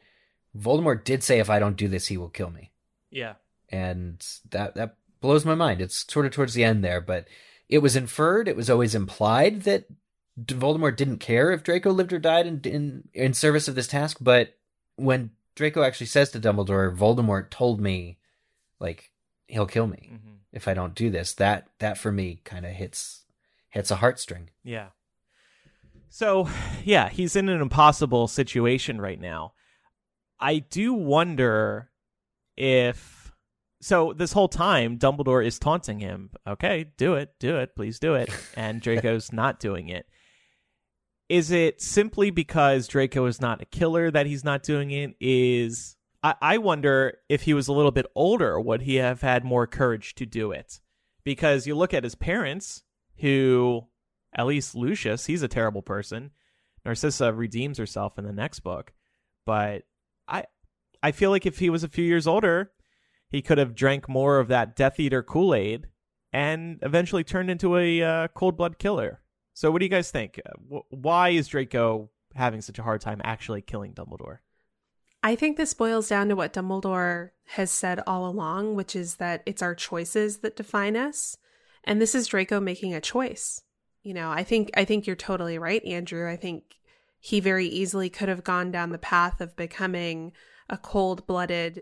Voldemort did say if I don't do this, he will kill me. Yeah. and that that blows my mind. It's sort of towards the end there, but it was inferred, it was always implied that Voldemort didn't care if Draco lived or died in in, in service of this task. But when Draco actually says to Dumbledore, "Voldemort told me, like he'll kill me Mhm. if I don't do this," that that for me kind of hits hits a heartstring. Yeah. So, yeah, he's in an impossible situation right now. I do wonder if. So, this whole time, Dumbledore is taunting him. Okay, do it, do it, please do it. And Draco's not doing it. Is it simply because Draco is not a killer that he's not doing it? Is. I, I wonder if he was a little bit older, would he have had more courage to do it? Because you look at his parents, who at least Lucius, he's a terrible person. Narcissa redeems herself in the next book, but I I feel like if he was a few years older, he could have drank more of that Death Eater Kool Aid and eventually turned into a uh, cold blood killer. So, what do you guys think? Uh, Why is Draco having such a hard time actually killing Dumbledore? I think this boils down to what Dumbledore has said all along, which is that it's our choices that define us. And this is Draco making a choice. You know, I think I think you're totally right, Andrew. I think he very easily could have gone down the path of becoming a cold-blooded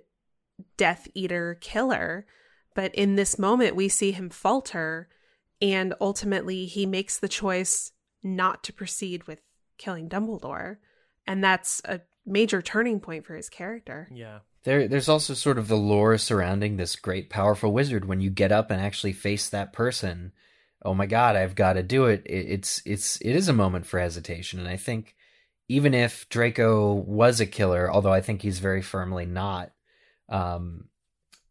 death eater killer, but in this moment we see him falter and ultimately he makes the choice not to proceed with killing Dumbledore. And that's a major turning point for his character. Yeah. There, there's also sort of the lore surrounding this great, powerful wizard. When you get up and actually face that person, oh my god, I've got to do it. it. It's, it's, it is a moment for hesitation, and I think even if Draco was a killer, although I think he's very firmly not, um,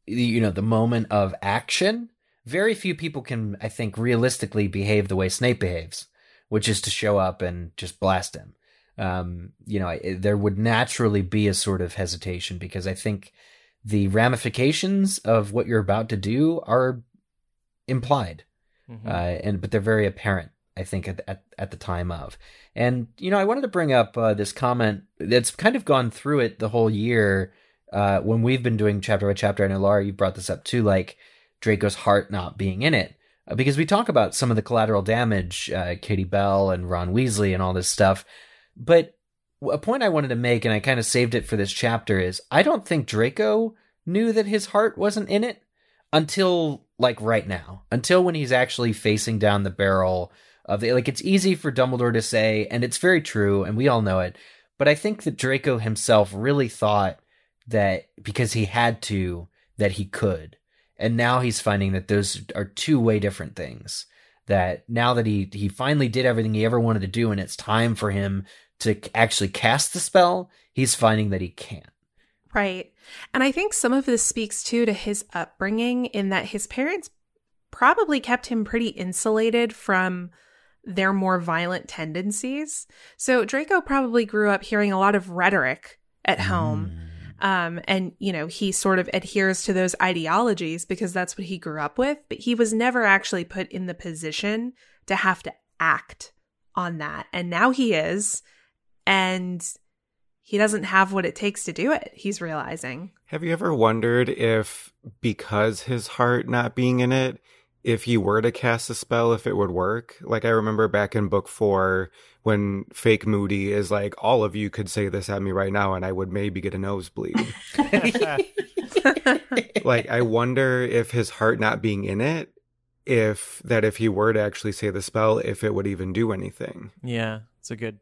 you know, the moment of action, very few people can, I think, realistically behave the way Snape behaves, which is to show up and just blast him um, you know, I, there would naturally be a sort of hesitation because I think the ramifications of what you're about to do are implied, Mhm. uh, and but they're very apparent. I think at, at at the time of, and you know, I wanted to bring up uh, this comment that's kind of gone through it the whole year uh, when we've been doing chapter by chapter. I know Laura, you brought this up too, like Draco's heart not being in it uh, because we talk about some of the collateral damage, uh, Katie Bell and Ron Weasley and all this stuff. But a point I wanted to make, and I kind of saved it for this chapter, is I don't think Draco knew that his heart wasn't in it until like right now, until when he's actually facing down the barrel of the, like it's easy for Dumbledore to say, and it's very true, and we all know it. But I think that Draco himself really thought that because he had to, that he could. And now he's finding that those are two way different things. That now that he he finally did everything he ever wanted to do, and it's time for him to actually cast the spell, he's finding that he can't. Right. And I think some of this speaks too to his upbringing in that his parents probably kept him pretty insulated from their more violent tendencies. So Draco probably grew up hearing a lot of rhetoric at home. Mm. Um, and, you know, he sort of adheres to those ideologies because that's what he grew up with, but he was never actually put in the position to have to act on that. And now he is. And he doesn't have what it takes to do it, he's realizing. Have you ever wondered if, because his heart not being in it, if he were to cast a spell, if it would work? Like, I remember back in book four when fake Moody is like, all of you could say this at me right now and I would maybe get a nosebleed. like, I wonder if his heart not being in it, if that if he were to actually say the spell, if it would even do anything. Yeah, it's a good.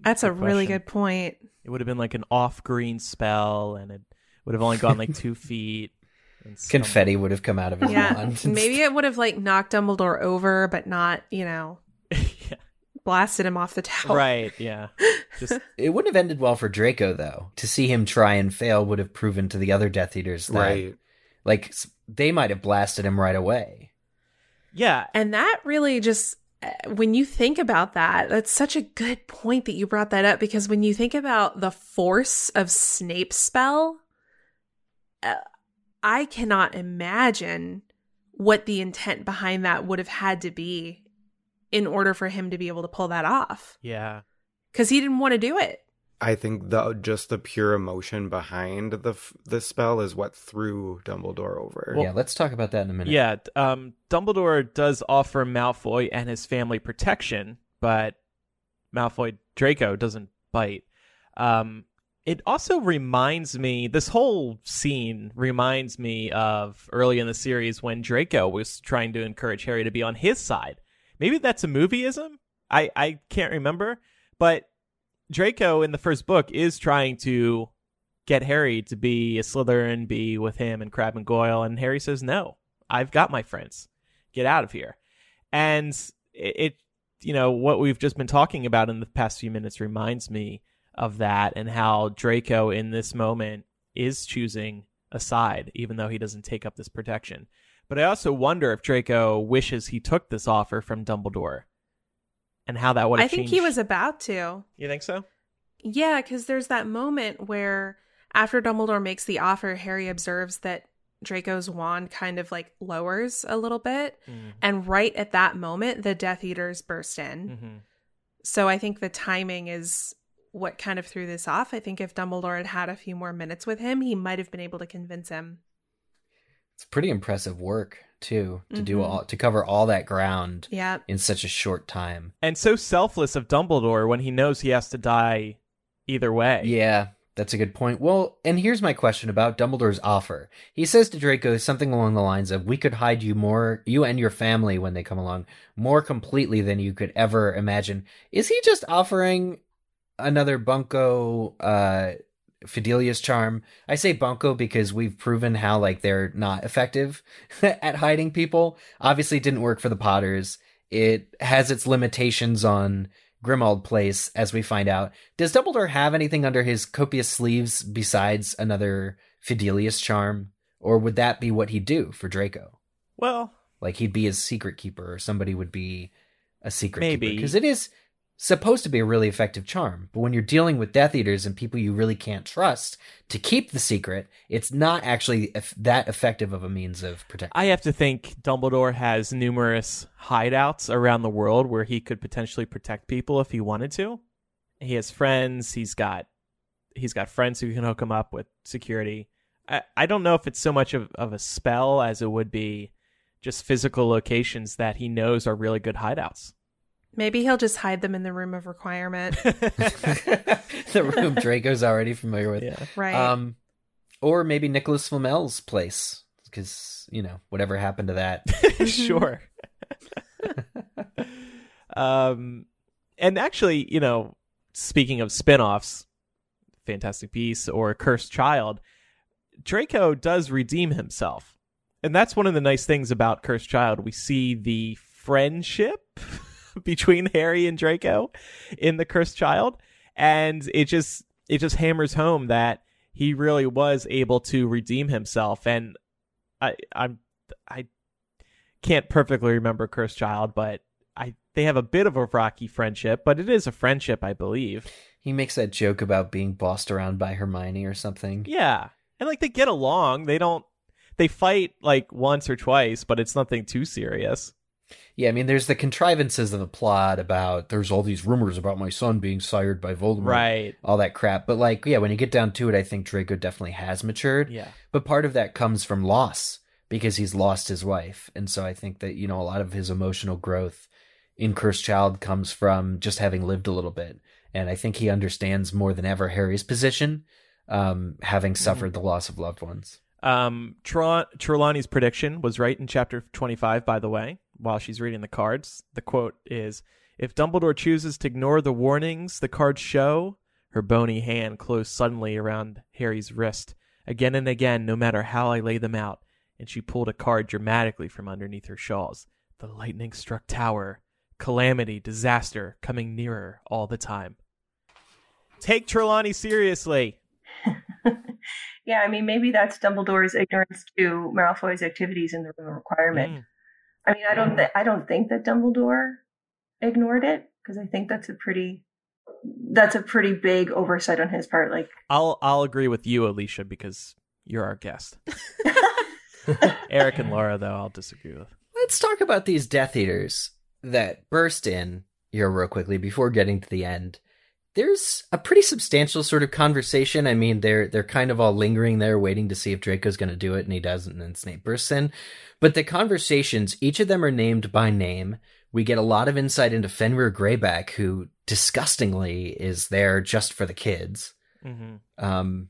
That's a good really question. good point. It would have been like an off-green spell, and it would have only gone like two feet. And Confetti would have come out of his Yeah. wand. Maybe it would have like knocked Dumbledore over, but not, you know, yeah. blasted him off the tower. Right. Yeah. Just It wouldn't have ended well for Draco, though. To see him try and fail would have proven to the other Death Eaters that, Right. like, they might have blasted him right away. yeah. And that really just, uh, when you think about that, that's such a good point that you brought that up because when you think about the force of Snape's spell, uh, I cannot imagine what the intent behind that would have had to be in order for him to be able to pull that off Yeah. because he didn't want to do it. I think the just the pure emotion behind the the spell is what threw Dumbledore over. yeah, let's talk about that in a minute. Yeah, um, Dumbledore does offer Malfoy and his family protection, but Malfoy Draco doesn't bite. Um, it also reminds me, this whole scene reminds me of early in the series when Draco was trying to encourage Harry to be on his side. Maybe that's a movieism. I I can't remember, but Draco in the first book is trying to get Harry to be a Slytherin, be with him and Crabbe and Goyle, and Harry says no. I've got my friends. Get out of here. And it, it, you know, what we've just been talking about in the past few minutes reminds me of that and how Draco in this moment is choosing a side, even though he doesn't take up this protection. But I also wonder if Draco wishes he took this offer from Dumbledore and how that would have I think changed. he was about to. You think so? Yeah, because there's that moment where after Dumbledore makes the offer, Harry observes that Draco's wand kind of like lowers a little bit. Mm-hmm. And right at that moment, the Death Eaters burst in. Mm-hmm. So I think the timing is what kind of threw this off. I think if Dumbledore had had a few more minutes with him, he might have been able to convince him. It's pretty impressive work too to do Mhm. all to cover all that ground Yeah. in such a short time. And so selfless of Dumbledore when he knows he has to die either way. Yeah, that's a good point. Well, and here's my question about Dumbledore's offer. He says to Draco something along the lines of, "We could hide you more, you and your family when they come along, more completely than you could ever imagine." Is he just offering another Bunko uh Fidelius charm? I say Bunko because we've proven how like they're not effective at hiding people. Obviously, it didn't work for the Potters. It has its limitations on Grimmauld Place, as we find out. Does Dumbledore have anything under his copious sleeves besides another Fidelius charm? Or would that be what he'd do for Draco? Well, Like he'd be his secret keeper, or somebody would be a secret Maybe. Because it is supposed to be a really effective charm. But when you're dealing with Death Eaters and people you really can't trust to keep the secret, it's not actually that effective of a means of protection. I have to think Dumbledore has numerous hideouts around the world where he could potentially protect people if he wanted to. He has friends. He's got he's got friends who can hook him up with security. I, I don't know if it's so much of, of a spell as it would be just physical locations that he knows are really good hideouts. Maybe he'll just hide them in the room of requirement. the room Draco's already familiar with. yeah. Right. Um, or maybe Nicholas Flamel's place, because you know whatever happened to that. sure. um, and actually, you know, speaking of spin-offs, Fantastic Beasts or Cursed Child, Draco does redeem himself. And that's one of the nice things about Cursed Child. We see the friendship between Harry and Draco in the Cursed Child, and it just it just hammers home that he really was able to redeem himself and I I'm I can't perfectly remember Cursed Child, but I they have a bit of a rocky friendship, but it is a friendship, I believe. He makes that joke about being bossed around by Hermione or something. Yeah. And like they get along. They don't they fight like once or twice, but it's nothing too serious. Yeah, I mean, there's the contrivances of the plot about there's all these rumors about my son being sired by Voldemort, Right. All that crap. But like, yeah, when you get down to it, I think Draco definitely has matured. Yeah. But part of that comes from loss because he's lost his wife. And so I think that, you know, a lot of his emotional growth in Cursed Child comes from just having lived a little bit. And I think he understands more than ever Harry's position, um, having suffered the loss of loved ones. Um, Tre- Trelawney's prediction was right in chapter 25, by the way, while she's reading the cards. The quote is If Dumbledore chooses to ignore the warnings the cards show, her bony hand closed suddenly around Harry's wrist, again and again, no matter how I lay them out, and she pulled a card dramatically from underneath her shawls. The lightning struck tower, calamity, disaster coming nearer all the time. Take Trelawney seriously. yeah, I mean, maybe that's Dumbledore's ignorance to Malfoy's activities in the room requirement. Mm. I mean, I don't, th- I don't think that Dumbledore ignored it because I think that's a pretty, that's a pretty big oversight on his part. Like, I'll I'll agree with you, Alicia, because you're our guest. Eric and Laura, though, I'll disagree with. Let's talk about these Death Eaters that burst in here real quickly before getting to the end. There's a pretty substantial sort of conversation. I mean, they're they're kind of all lingering there, waiting to see if Draco's going to do it, and he doesn't, and then Snape bursts in. But the conversations, each of them are named by name. We get a lot of insight into Fenrir Greyback, who disgustingly is there just for the kids. Mm-hmm. Um,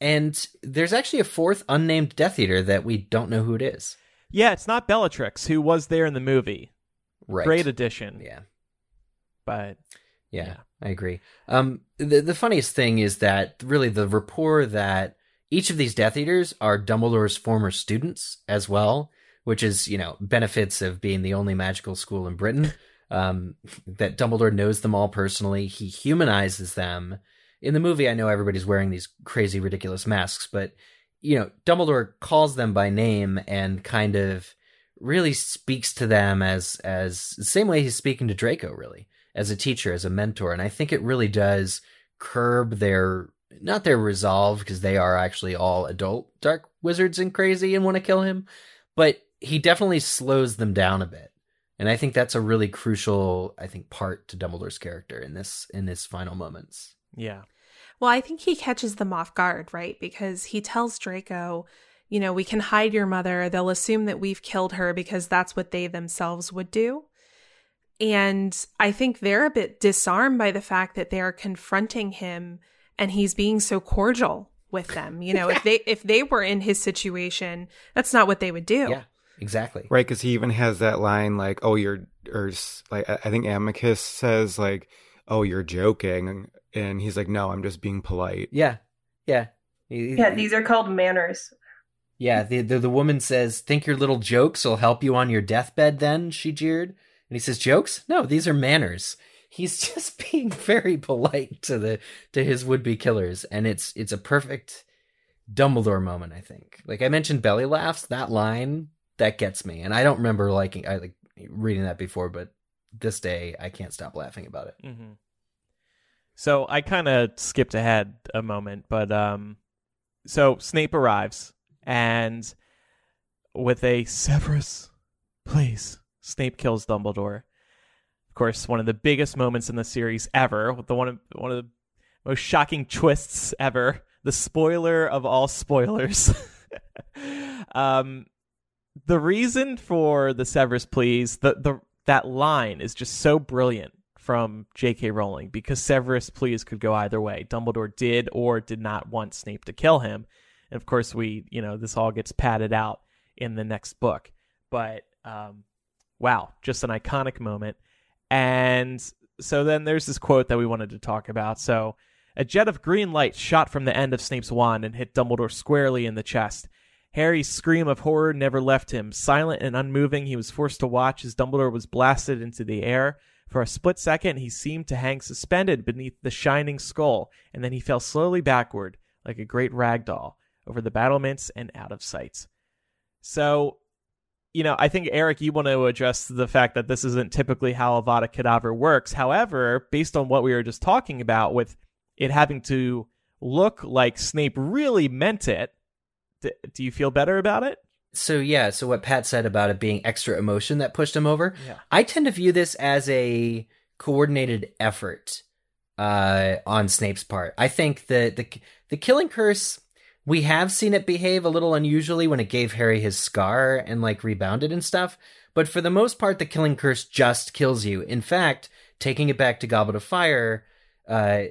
and there's actually a fourth unnamed Death Eater that we don't know who it is. Yeah, it's not Bellatrix who was there in the movie. Right. Great addition. Yeah. But Yeah, Yeah. I agree. Um, the the funniest thing is that really the rapport that each of these Death Eaters are Dumbledore's former students as well, which is you know benefits of being the only magical school in Britain. Um, that Dumbledore knows them all personally. He humanizes them. In the movie, I know everybody's wearing these crazy, ridiculous masks, but you know, Dumbledore calls them by name and kind of really speaks to them as as the same way he's speaking to Draco, really as a teacher, as a mentor. And I think it really does curb their not their resolve because they are actually all adult dark wizards and crazy and want to kill him, but he definitely slows them down a bit. And I think that's a really crucial, I think, part to Dumbledore's character in this in his final moments. yeah. Well, I think he catches them off guard, right? Because he tells Draco, you know, we can hide your mother. They'll assume that we've killed her because that's what they themselves would do. And I think they're a bit disarmed by the fact that they are confronting him and he's being so cordial with them. You know, if they if they were in his situation, that's not what they would do. Yeah, exactly. Right, because he even has that line like, "Oh, you're," or like I I think Amicus says like, "Oh, you're joking," and he's like, "No, I'm just being polite." Yeah, yeah. He- Yeah, these are called manners. Yeah, the, the the woman says, "Think your little jokes will help you on your deathbed?" Then she jeered, and he says, "Jokes? No, these are manners." He's just being very polite to the to his would be killers, and it's it's a perfect Dumbledore moment. I think. Like I mentioned, belly laughs. That line that gets me, and I don't remember liking I like reading that before, but this day I can't stop laughing about it. Mm-hmm. So I kind of skipped ahead a moment, but um, so Snape arrives and with a Severus, please, Snape kills Dumbledore. Of course, one of the biggest moments in the series ever. The one of one of the most shocking twists ever. The spoiler of all spoilers. um, the reason for the Severus please, the the that line is just so brilliant from J.K. Rowling because Severus please could go either way. Dumbledore did or did not want Snape to kill him, and of course we, you know, this all gets padded out in the next book. But um, wow, just an iconic moment. And so then there's this quote that we wanted to talk about. So a jet of green light shot from the end of Snape's wand and hit Dumbledore squarely in the chest. Harry's scream of horror never left him. Silent and unmoving, he was forced to watch as Dumbledore was blasted into the air. For a split second, he seemed to hang suspended beneath the shining skull, and then he fell slowly backward, like a great rag doll, over the battlements and out of sight. So, you know, I think, Eric, you want to address the fact that this isn't typically how Avada Kedavra works. However, based on what we were just talking about, with it having to look like Snape really meant it, d- do you feel better about it? So yeah, so what Pat said about it being extra emotion that pushed him over, Yeah. I tend to view this as a coordinated effort uh, on Snape's part. I think that the the killing curse we have seen it behave a little unusually when it gave Harry his scar and like rebounded and stuff, but for the most part, the killing curse just kills you. In fact, taking it back to Goblet of Fire, uh,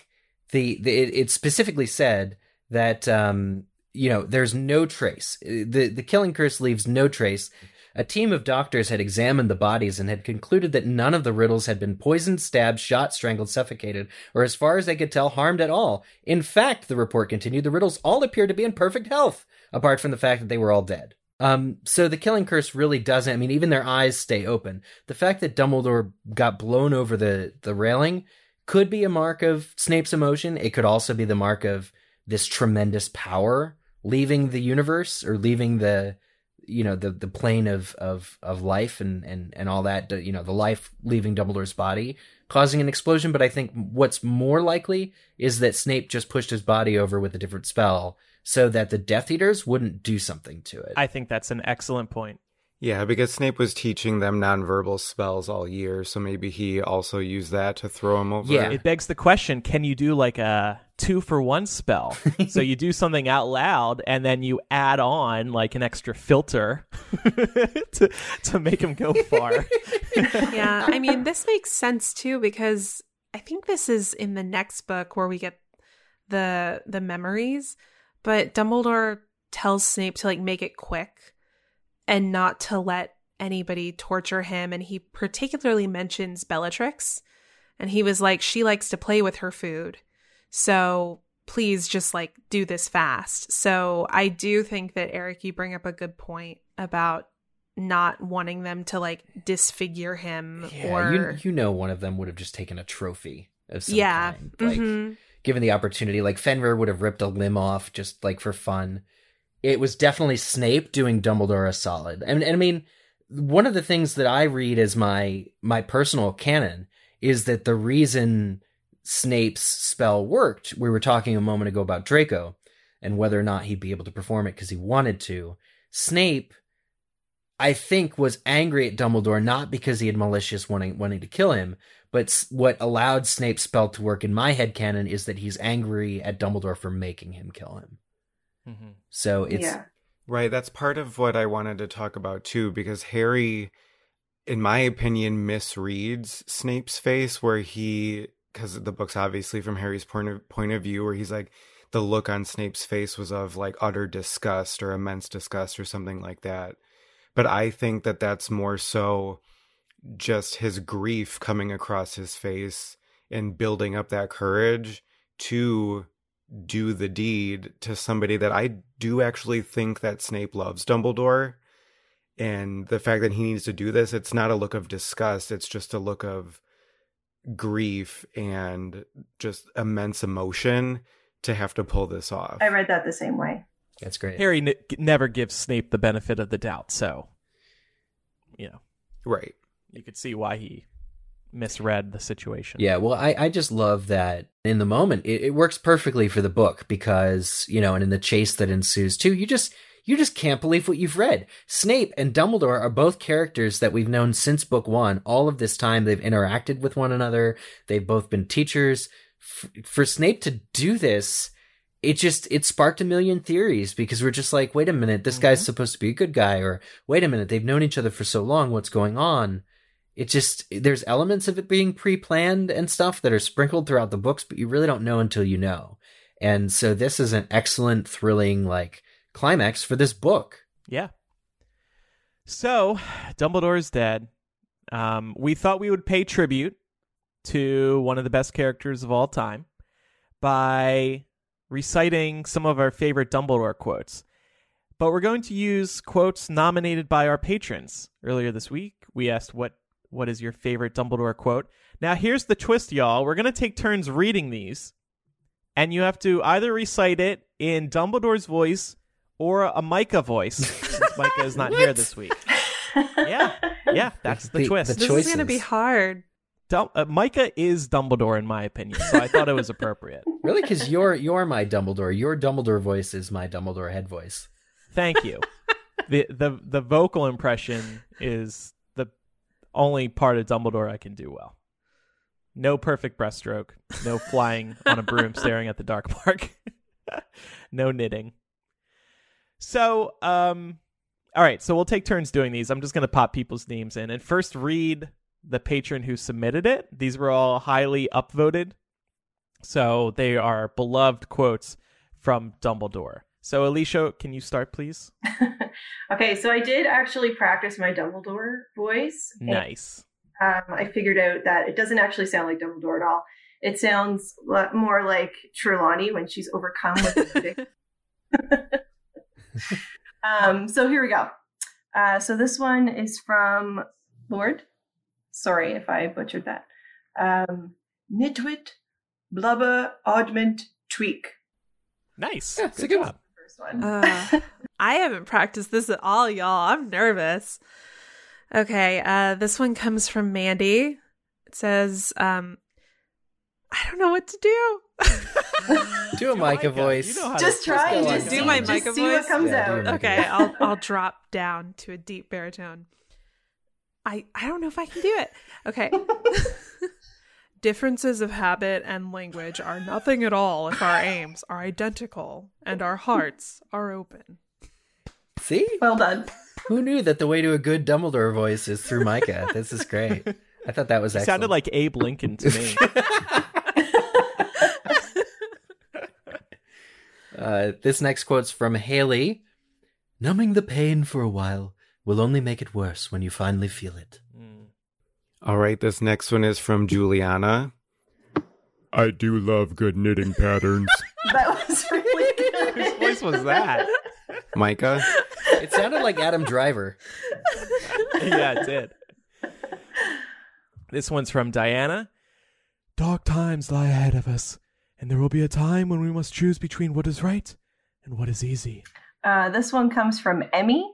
the, the it, it specifically said that um, you know there's no trace. the The killing curse leaves no trace. A team of doctors had examined the bodies and had concluded that none of the Riddles had been poisoned, stabbed, shot, strangled, suffocated, or as far as they could tell, harmed at all. In fact, the report continued, the Riddles all appeared to be in perfect health, apart from the fact that they were all dead. Um, so the killing curse really doesn't, I mean, even their eyes stay open. The fact that Dumbledore got blown over the, the railing could be a mark of Snape's emotion. It could also be the mark of this tremendous power leaving the universe or leaving the, you know the the plane of of of life and and and all that you know the life leaving Dumbledore's body causing an explosion but I think what's more likely is that Snape just pushed his body over with a different spell so that the Death Eaters wouldn't do something to it. I think that's an excellent point. Yeah, because Snape was teaching them nonverbal spells all year, so maybe he also used that to throw him over. Yeah. It begs the question: Can you do like a two for one spell? so you do something out loud, and then you add on like an extra filter to to make him go far. yeah, I mean, this makes sense too because I think this is in the next book where we get the the memories, but Dumbledore tells Snape to like make it quick and not to let anybody torture him and he particularly mentions Bellatrix and he was like she likes to play with her food. So please just like do this fast. So I do think that Eric you bring up a good point about not wanting them to like disfigure him Yeah, or you you know one of them would have just taken a trophy of some yeah kind. Like mhm. given the opportunity, like Fenrir would have ripped a limb off just like for fun. It was definitely Snape doing Dumbledore a solid. And, and I mean, one of the things that I read as my my personal canon is that the reason Snape's spell worked, we were talking a moment ago about Draco and whether or not he'd be able to perform it because he wanted to. Snape I think was angry at Dumbledore not because he had malicious wanting wanting to kill him, but what allowed Snape's spell to work in my head canon is that he's angry at Dumbledore for making him kill him. Mm-hmm. So it's yeah. Right, that's part of what I wanted to talk about too, because Harry, in my opinion, misreads Snape's face where he, because the book's obviously from Harry's point of point of view, where he's like, the look on Snape's face was of like utter disgust or immense disgust or something like that. But I think that that's more so just his grief coming across his face and building up that courage to do the deed to somebody that I do actually think that Snape loves Dumbledore. And the fact that he needs to do this, it's not a look of disgust, it's just a look of grief and just immense emotion to have to pull this off. I read that the same way. that's great. Harry n- never gives Snape the benefit of the doubt, so you know right. you could see why he misread the situation. Yeah, well, I, I just love that in the moment it, it works perfectly for the book because you know, and in the chase that ensues too, you just you just can't believe what you've read. Snape and Dumbledore are both characters that we've known since book one. All of this time, they've interacted with one another. They've both been teachers. F- for Snape to do this, it just it sparked a million theories because we're just like, wait a minute, this guy's mm-hmm. supposed to be a good guy, or wait a minute, they've known each other for so long. What's going on? it just there's elements of it being pre-planned and stuff that are sprinkled throughout the books but you really don't know until you know and so this is an excellent thrilling like climax for this book Yeah. So, Dumbledore is dead. Um, we thought we would pay tribute to one of the best characters of all time by reciting some of our favorite Dumbledore quotes. But we're going to use quotes nominated by our patrons. Earlier this week, we asked what what is your favorite Dumbledore quote. Now, here's the twist, y'all. We're going to take turns reading these, and you have to either recite it in Dumbledore's voice or a Micah voice. since Micah is not here this week. Yeah, yeah, that's the, The- twist. the this is going to be hard. Dum- uh, Micah is Dumbledore in my opinion, so I thought it was appropriate. really because you're you're my dumbledore your dumbledore voice is my dumbledore head voice Thank you. the the the vocal impression is the only part of Dumbledore I can do well. No perfect breaststroke, no flying on a broom staring at the dark mark. no knitting. So, um all right, so we'll take turns doing these. I'm just going to pop people's names in and first read the patron who submitted it. These were all highly upvoted. So, they are beloved quotes from Dumbledore. So, Alicia, can you start, please? okay, so I did actually practice my Dumbledore voice. and, Nice. um, I figured out that it doesn't actually sound like Dumbledore at all. It sounds more like Trelawney when she's overcome with. um, so here we go. Uh, so this one is from Lord. Sorry if I butchered that. Um, Nitwit, blubber, oddment, tweak. Nice. Yeah, it's a good good job. one. First one. Uh, I haven't practiced this at all, y'all. I'm nervous. Okay, uh, this one comes from Mandy. It says, um, I don't know what to do. Do a Micah uh, Micah, voice. you know how Just to- try go and on, just do see, my just Micah see what comes Yeah, out. Okay, I'll I'll drop down to a deep baritone. I I don't know if I can do it. Okay. Differences of habit and language are nothing at all if our aims are identical and our hearts are open. See? Well done. Who knew that the way to a good Dumbledore voice is through Micah? this is great. I thought that was He excellent. sounded like Abe Lincoln to me. Uh, this next quote's from Haley. Numbing the pain for a while will only make it worse when you finally feel it. All right, this next one is from Juliana. I do love good knitting patterns. That was really good. Whose voice was that? Micah? It sounded like Adam Driver. yeah, it did. This one's from Diana. Dark times lie ahead of us, and there will be a time when we must choose between what is right and what is easy. Uh, this one comes from Emmy.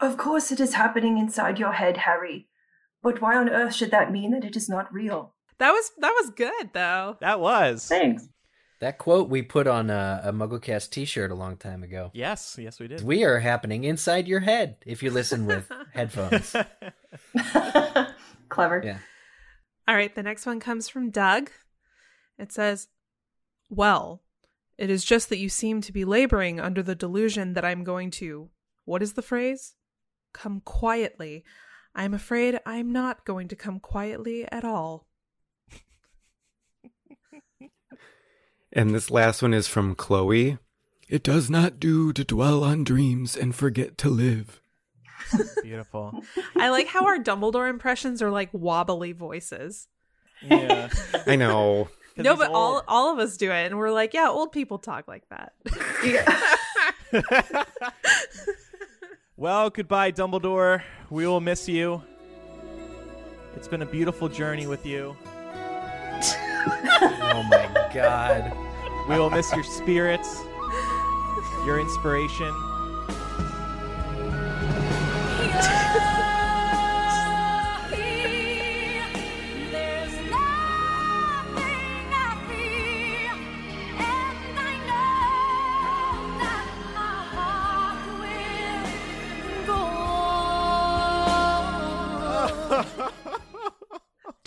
Of course, it is happening inside your head, Harry. But why on earth should that mean that it is not real? That was that was good though. That was. Thanks. That quote we put on a, a MuggleCast t-shirt a long time ago. Yes, yes, we did. We are happening inside your head if you listen with headphones. Clever. Yeah. All right, the next one comes from Doug. It says, Well, it is just that you seem to be laboring under the delusion that I'm going to, what is the phrase? Come quietly. I'm afraid I'm not going to come quietly at all. And this last one is from Chloe. It does not do to dwell on dreams and forget to live. Beautiful. I like how our Dumbledore impressions are like wobbly voices. Yeah. I know. No, but all all of us do it, and we're like, yeah, old people talk like that. Yeah. well, goodbye, Dumbledore. We will miss you. It's been a beautiful journey with you. oh my god. We will miss your spirits, your inspiration.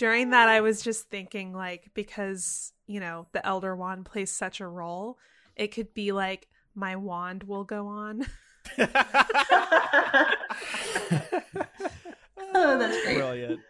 During that, I was just thinking, like, because, you know, the Elder Wand plays such a role, it could be like, my wand will go on. oh, that's great. Brilliant.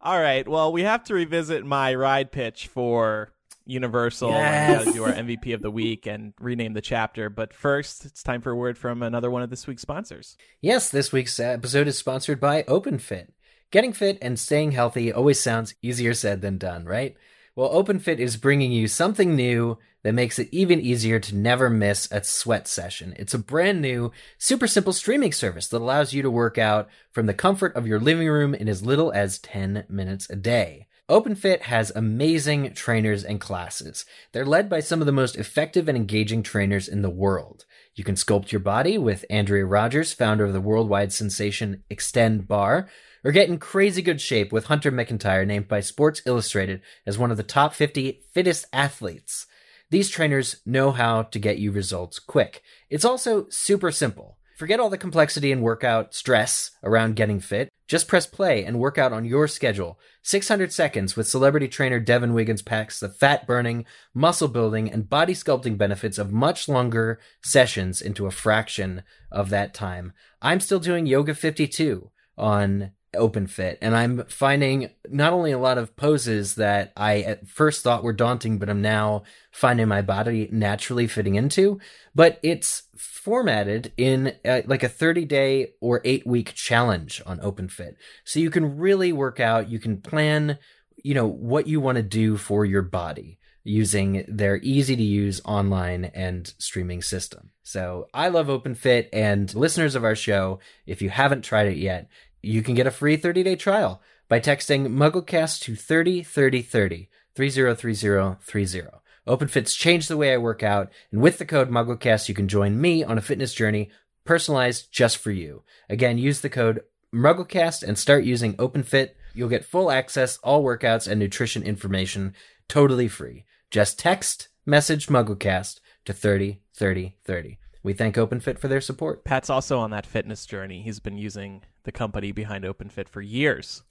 All right. Well, we have to revisit my ride pitch for Universal Yes. and uh, do our MVP of the week and rename the chapter. But first, it's time for a word from another one of this week's sponsors. Yes, this week's episode is sponsored by OpenFit. Getting fit and staying healthy always sounds easier said than done, right? Well, OpenFit is bringing you something new that makes it even easier to never miss a sweat session. It's a brand new, super simple streaming service that allows you to work out from the comfort of your living room in as little as 10 minutes a day. OpenFit has amazing trainers and classes. They're led by some of the most effective and engaging trainers in the world. You can sculpt your body with Andrea Rogers, founder of the worldwide sensation Xtend Barre, or get in crazy good shape with Hunter McIntyre, named by Sports Illustrated as one of the top 50 fittest athletes. These trainers know how to get you results quick. It's also super simple. Forget all the complexity and workout stress around getting fit. Just press play and work out on your schedule. 600 seconds with celebrity trainer Devin Wiggins packs the fat burning, muscle building, and body sculpting benefits of much longer sessions into a fraction of that time. I'm still doing Yoga 52 on OpenFit, and I'm finding not only a lot of poses that I at first thought were daunting, but I'm now finding my body naturally fitting into, but it's formatted in uh, like a 30 day or 8 week challenge on OpenFit. So you can really work out, you can plan, you know, what you want to do for your body using their easy to use online and streaming system. So I love OpenFit and listeners of our show, if you haven't tried it yet, you can get a free 30 day trial by texting MuggleCast to 303030 303030. OpenFit's changed the way I work out, and with the code MuggleCast, you can join me on a fitness journey personalized just for you. Again, use the code MuggleCast and start using OpenFit You'll get full access, all workouts, and nutrition information totally free. Just text message MuggleCast to 30 30 30. We thank OpenFit for their support. Pat's also on that fitness journey. He's been using the company behind OpenFit for years.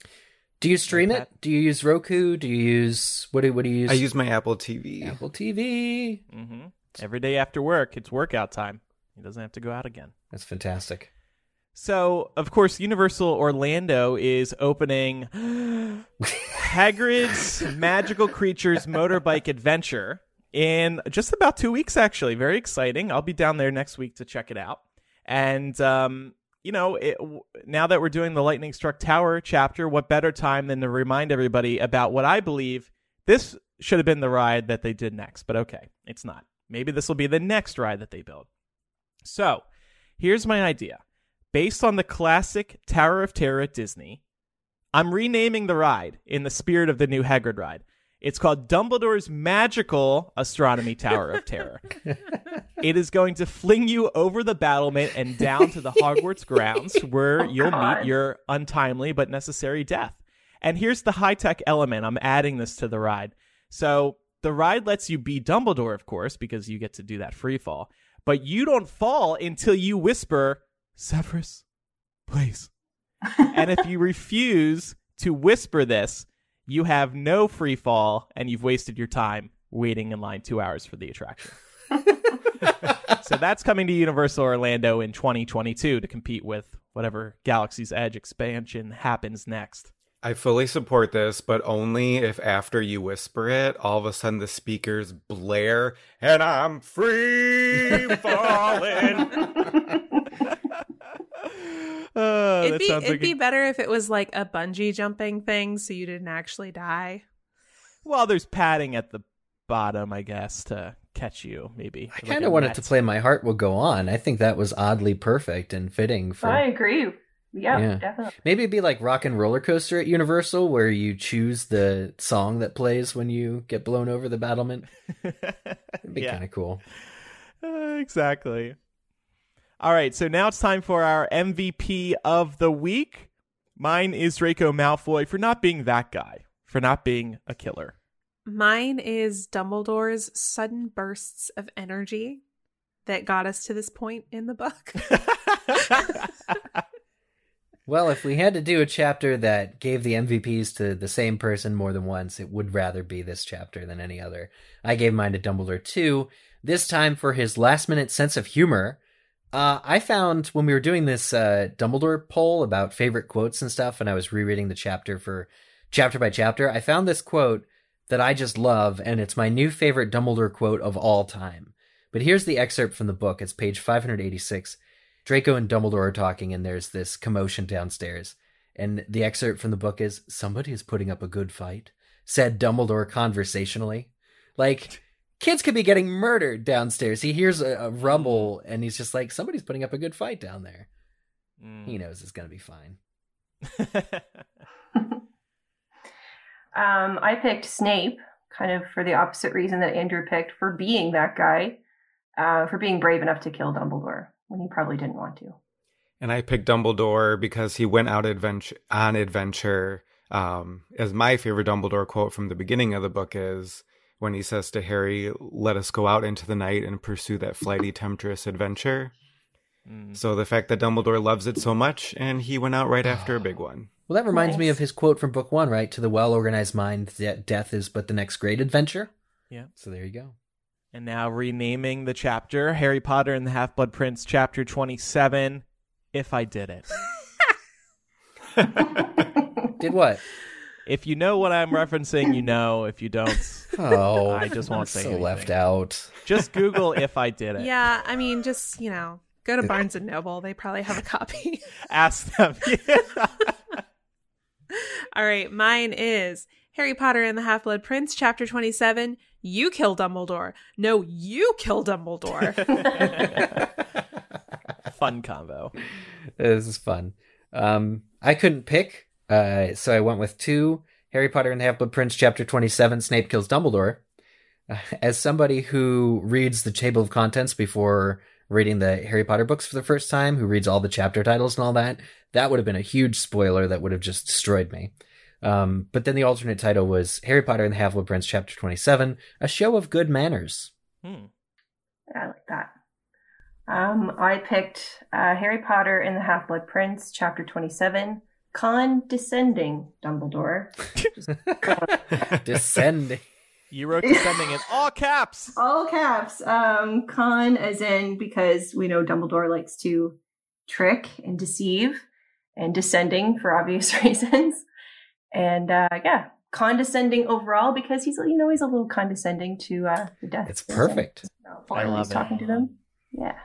Do you stream Pat? it? Do you use Roku? Do you use what do what do you use? I use my Apple TV. Apple TV. hmm Every day after work, it's workout time. He doesn't have to go out again. That's fantastic. So, of course, Universal Orlando is opening Hagrid's Magical Creatures Motorbike Adventure in just about two weeks, actually. Very exciting. I'll be down there next week to check it out. And, um, you know, it, now that we're doing the Lightning Struck Tower chapter, what better time than to remind everybody about what I believe this should have been the ride that they did next. But okay, it's not. Maybe this will be the next ride that they build. So, here's my idea. Based on the classic Tower of Terror at Disney, I'm renaming the ride in the spirit of the new Hagrid ride. It's called Dumbledore's Magical Astronomy Tower of Terror. it is going to fling you over the battlement and down to the Hogwarts grounds where oh, you'll God. meet your untimely but necessary death. And here's the high tech element. I'm adding this to the ride. So the ride lets you be Dumbledore, of course, because you get to do that free fall. But you don't fall until you whisper, Severus, please. and if you refuse to whisper this, you have no free fall and you've wasted your time waiting in line two hours for the attraction. so that's coming to Universal Orlando in 2022 to compete with whatever Galaxy's Edge expansion happens next. I fully support this, but only if after you whisper it, all of a sudden the speakers blare and I'm free falling. Uh, it'd be it'd like be a- better if it was like a bungee jumping thing, so you didn't actually die. well, there's padding at the bottom, I guess, to catch you. Maybe I kind a of wanted net. to play My Heart Will Go On. I think that was oddly perfect and fitting for. I agree. Yeah, Yeah. definitely. Maybe it'd be like Rock and Roller Coaster at Universal, where you choose the song that plays when you get blown over the battlement. It'd be Yeah. kind of cool. Uh, exactly. All right, so now it's time for our MVP of the week. Mine is Draco Malfoy for not being that guy, for not being a killer. Mine is Dumbledore's sudden bursts of energy that got us to this point in the book. Well, if we had to do a chapter that gave the MVPs to the same person more than once, it would rather be this chapter than any other. I gave mine to Dumbledore too, this time for his last minute sense of humor. Uh, I found when we were doing this uh, Dumbledore poll about favorite quotes and stuff, and I was rereading the chapter for chapter by chapter, I found this quote that I just love, and it's my new favorite Dumbledore quote of all time. But here's the excerpt from the book. It's page 586. Draco and Dumbledore are talking, and there's this commotion downstairs. And the excerpt from the book is Somebody is putting up a good fight, said Dumbledore conversationally. Like, kids could be getting murdered downstairs. He hears a, a rumble, and he's just like, Somebody's putting up a good fight down there. Mm. He knows it's going to be fine. Um, I picked Snape, kind of for the opposite reason that Andrew picked, for being that guy, uh, for being brave enough to kill Dumbledore when he probably didn't want to. and I picked Dumbledore because he went out adventure on adventure. Um, as my favorite Dumbledore quote from the beginning of the book is when he says to Harry, "Let us go out into the night and pursue that flighty, temptress adventure." Mm. So the fact that Dumbledore loves it so much, and he went out right after a big one. Well, that reminds me of his quote from book one, right? To the well organized mind, de- death is but the next great adventure. Yeah. So there you go. And now renaming the chapter Harry Potter and the Half Blood Prince, chapter 27. If I did it. Did what? If you know what I'm referencing, you know. If you don't, Oh, I just won't say so anything. left out. just Google if I did it. yeah, I mean, just you know, go to Barnes and Noble. They probably have a copy. Ask them. All right, mine is Harry Potter and the Half Blood Prince, chapter 27. You kill Dumbledore. No, you kill Dumbledore. Fun combo. this is fun. Um, I couldn't pick, uh, so I went with two. Harry Potter and the Half-Blood Prince, chapter 27, Snape kills Dumbledore. Uh, as somebody who reads the table of contents before reading the Harry Potter books for the first time, who reads all the chapter titles and all that, that would have been a huge spoiler that would have just destroyed me. Um, but then the alternate title was Harry Potter and the Half-Blood Prince, Chapter 27, A Show of Good Manners. Hmm. I like that. Um, I picked uh, Harry Potter and the Half Blood Prince, Chapter 27, Condescending Dumbledore. Descending. You wrote descending in all caps. All caps. Um, con as in because we know Dumbledore likes to trick and deceive, and descending for obvious reasons. And uh, yeah, condescending overall because he's you know he's a little condescending to uh, the death. It's Sentence. perfect. While I love he's it. talking to them. Yeah.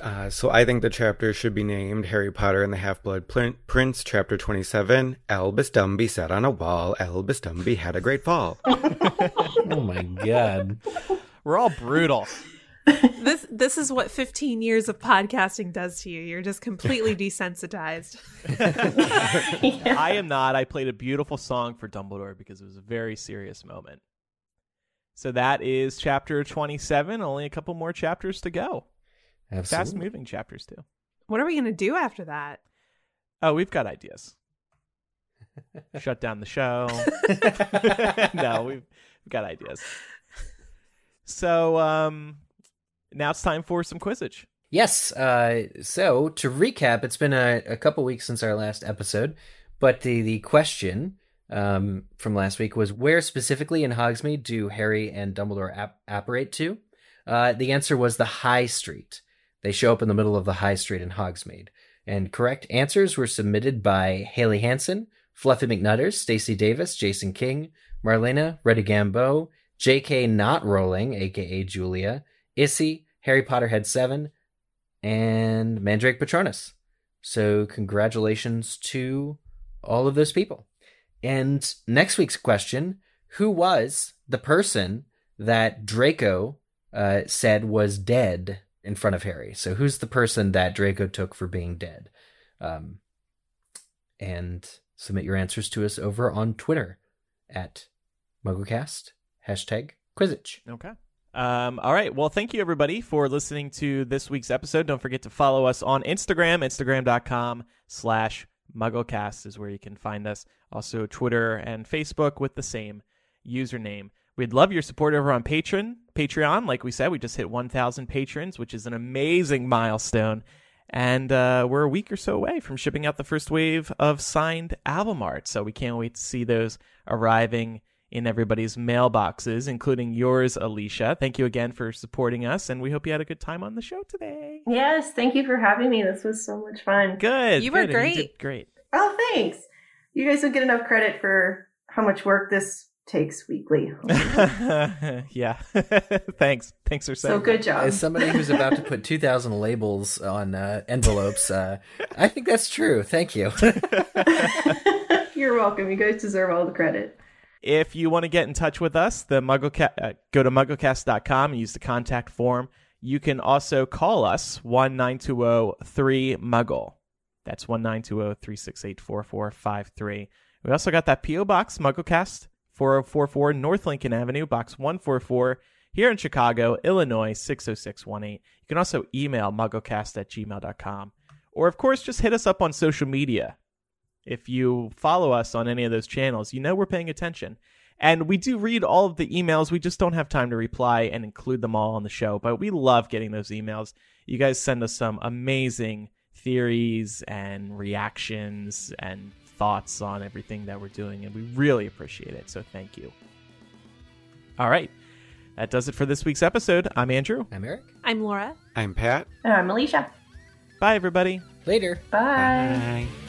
Uh, so I think the chapter should be named Harry Potter and the Half-Blood Plin- Prince, Chapter 27. Albus Dumby sat on a wall. Albus Dumby had a great fall. Oh my god. We're all brutal. This this is what 15 years of podcasting does to you. You're just completely desensitized. I am not. I played a beautiful song for Dumbledore because it was a very serious moment. So that is chapter 27. Only a couple more chapters to go. Fast Absolutely. moving chapters, too. What are we going to do after that? Oh, we've got ideas. Shut down the show. no, we've, we've got ideas. So um, now it's time for some Quizzitch. Yes. Uh, so to recap, it's been a, a couple weeks since our last episode, but the the question um, from last week was where specifically in Hogsmeade do Harry and Dumbledore ap- apparate to? Uh, the answer was the High Street. They show up in the middle of the High Street in Hogsmeade. And correct answers were submitted by Haley Hansen, Fluffy McNutters, Stacy Davis, Jason King, Marlena, Reddy Gambo, J.K. Not Rolling, aka Julia, Issy, Harry Potter Head 7, and Mandrake Patronus. So, congratulations to all of those people. And next week's question Who was the person that Draco uh, said was dead in front of Harry? So, who's the person that Draco took for being dead? Um, and submit your answers to us over on Twitter at MuggleCast, hashtag Quizzitch. Okay. Um, all right. Well, thank you everybody for listening to this week's episode. Don't forget to follow us on Instagram. Instagram.com slash MuggleCast is where you can find us. Also Twitter and Facebook with the same username. We'd love your support over on Patreon. Patreon, like we said, we just hit 1,000 patrons, which is an amazing milestone. And uh, we're a week or so away from shipping out the first wave of signed album art. So we can't wait to see those arriving in everybody's mailboxes, including yours, Alicia. Thank you again for supporting us, and we hope you had a good time on the show today. Yes, thank you for having me. This was so much fun. Good. You were good, and great. did great. Oh, thanks. You guys don't get enough credit for how much work this takes weekly. yeah. Thanks. Thanks for saying. so good job. As somebody who's about to put 2,000 labels on uh, envelopes, uh, I think that's true. Thank you. You're welcome. You guys deserve all the credit. If you want to get in touch with us, the Muggleca- uh, go to mugglecast.com and use the contact form. You can also call us 19203 Muggle. That's 1 368 4453. We also got that P.O. Box, Mugglecast, 4044 North Lincoln Avenue, Box 144, here in Chicago, Illinois, 60618. You can also email mugglecast at gmail.com. Or, of course, just hit us up on social media. If you follow us on any of those channels, you know we're paying attention. And we do read all of the emails. We just don't have time to reply and include them all on the show. But we love getting those emails. You guys send us some amazing theories and reactions and thoughts on everything that we're doing. And we really appreciate it. So thank you. All right. That does it for this week's episode. I'm Andrew. I'm Eric. I'm Laura. I'm Pat. And I'm Alicia. Bye, everybody. Later. Bye. Bye.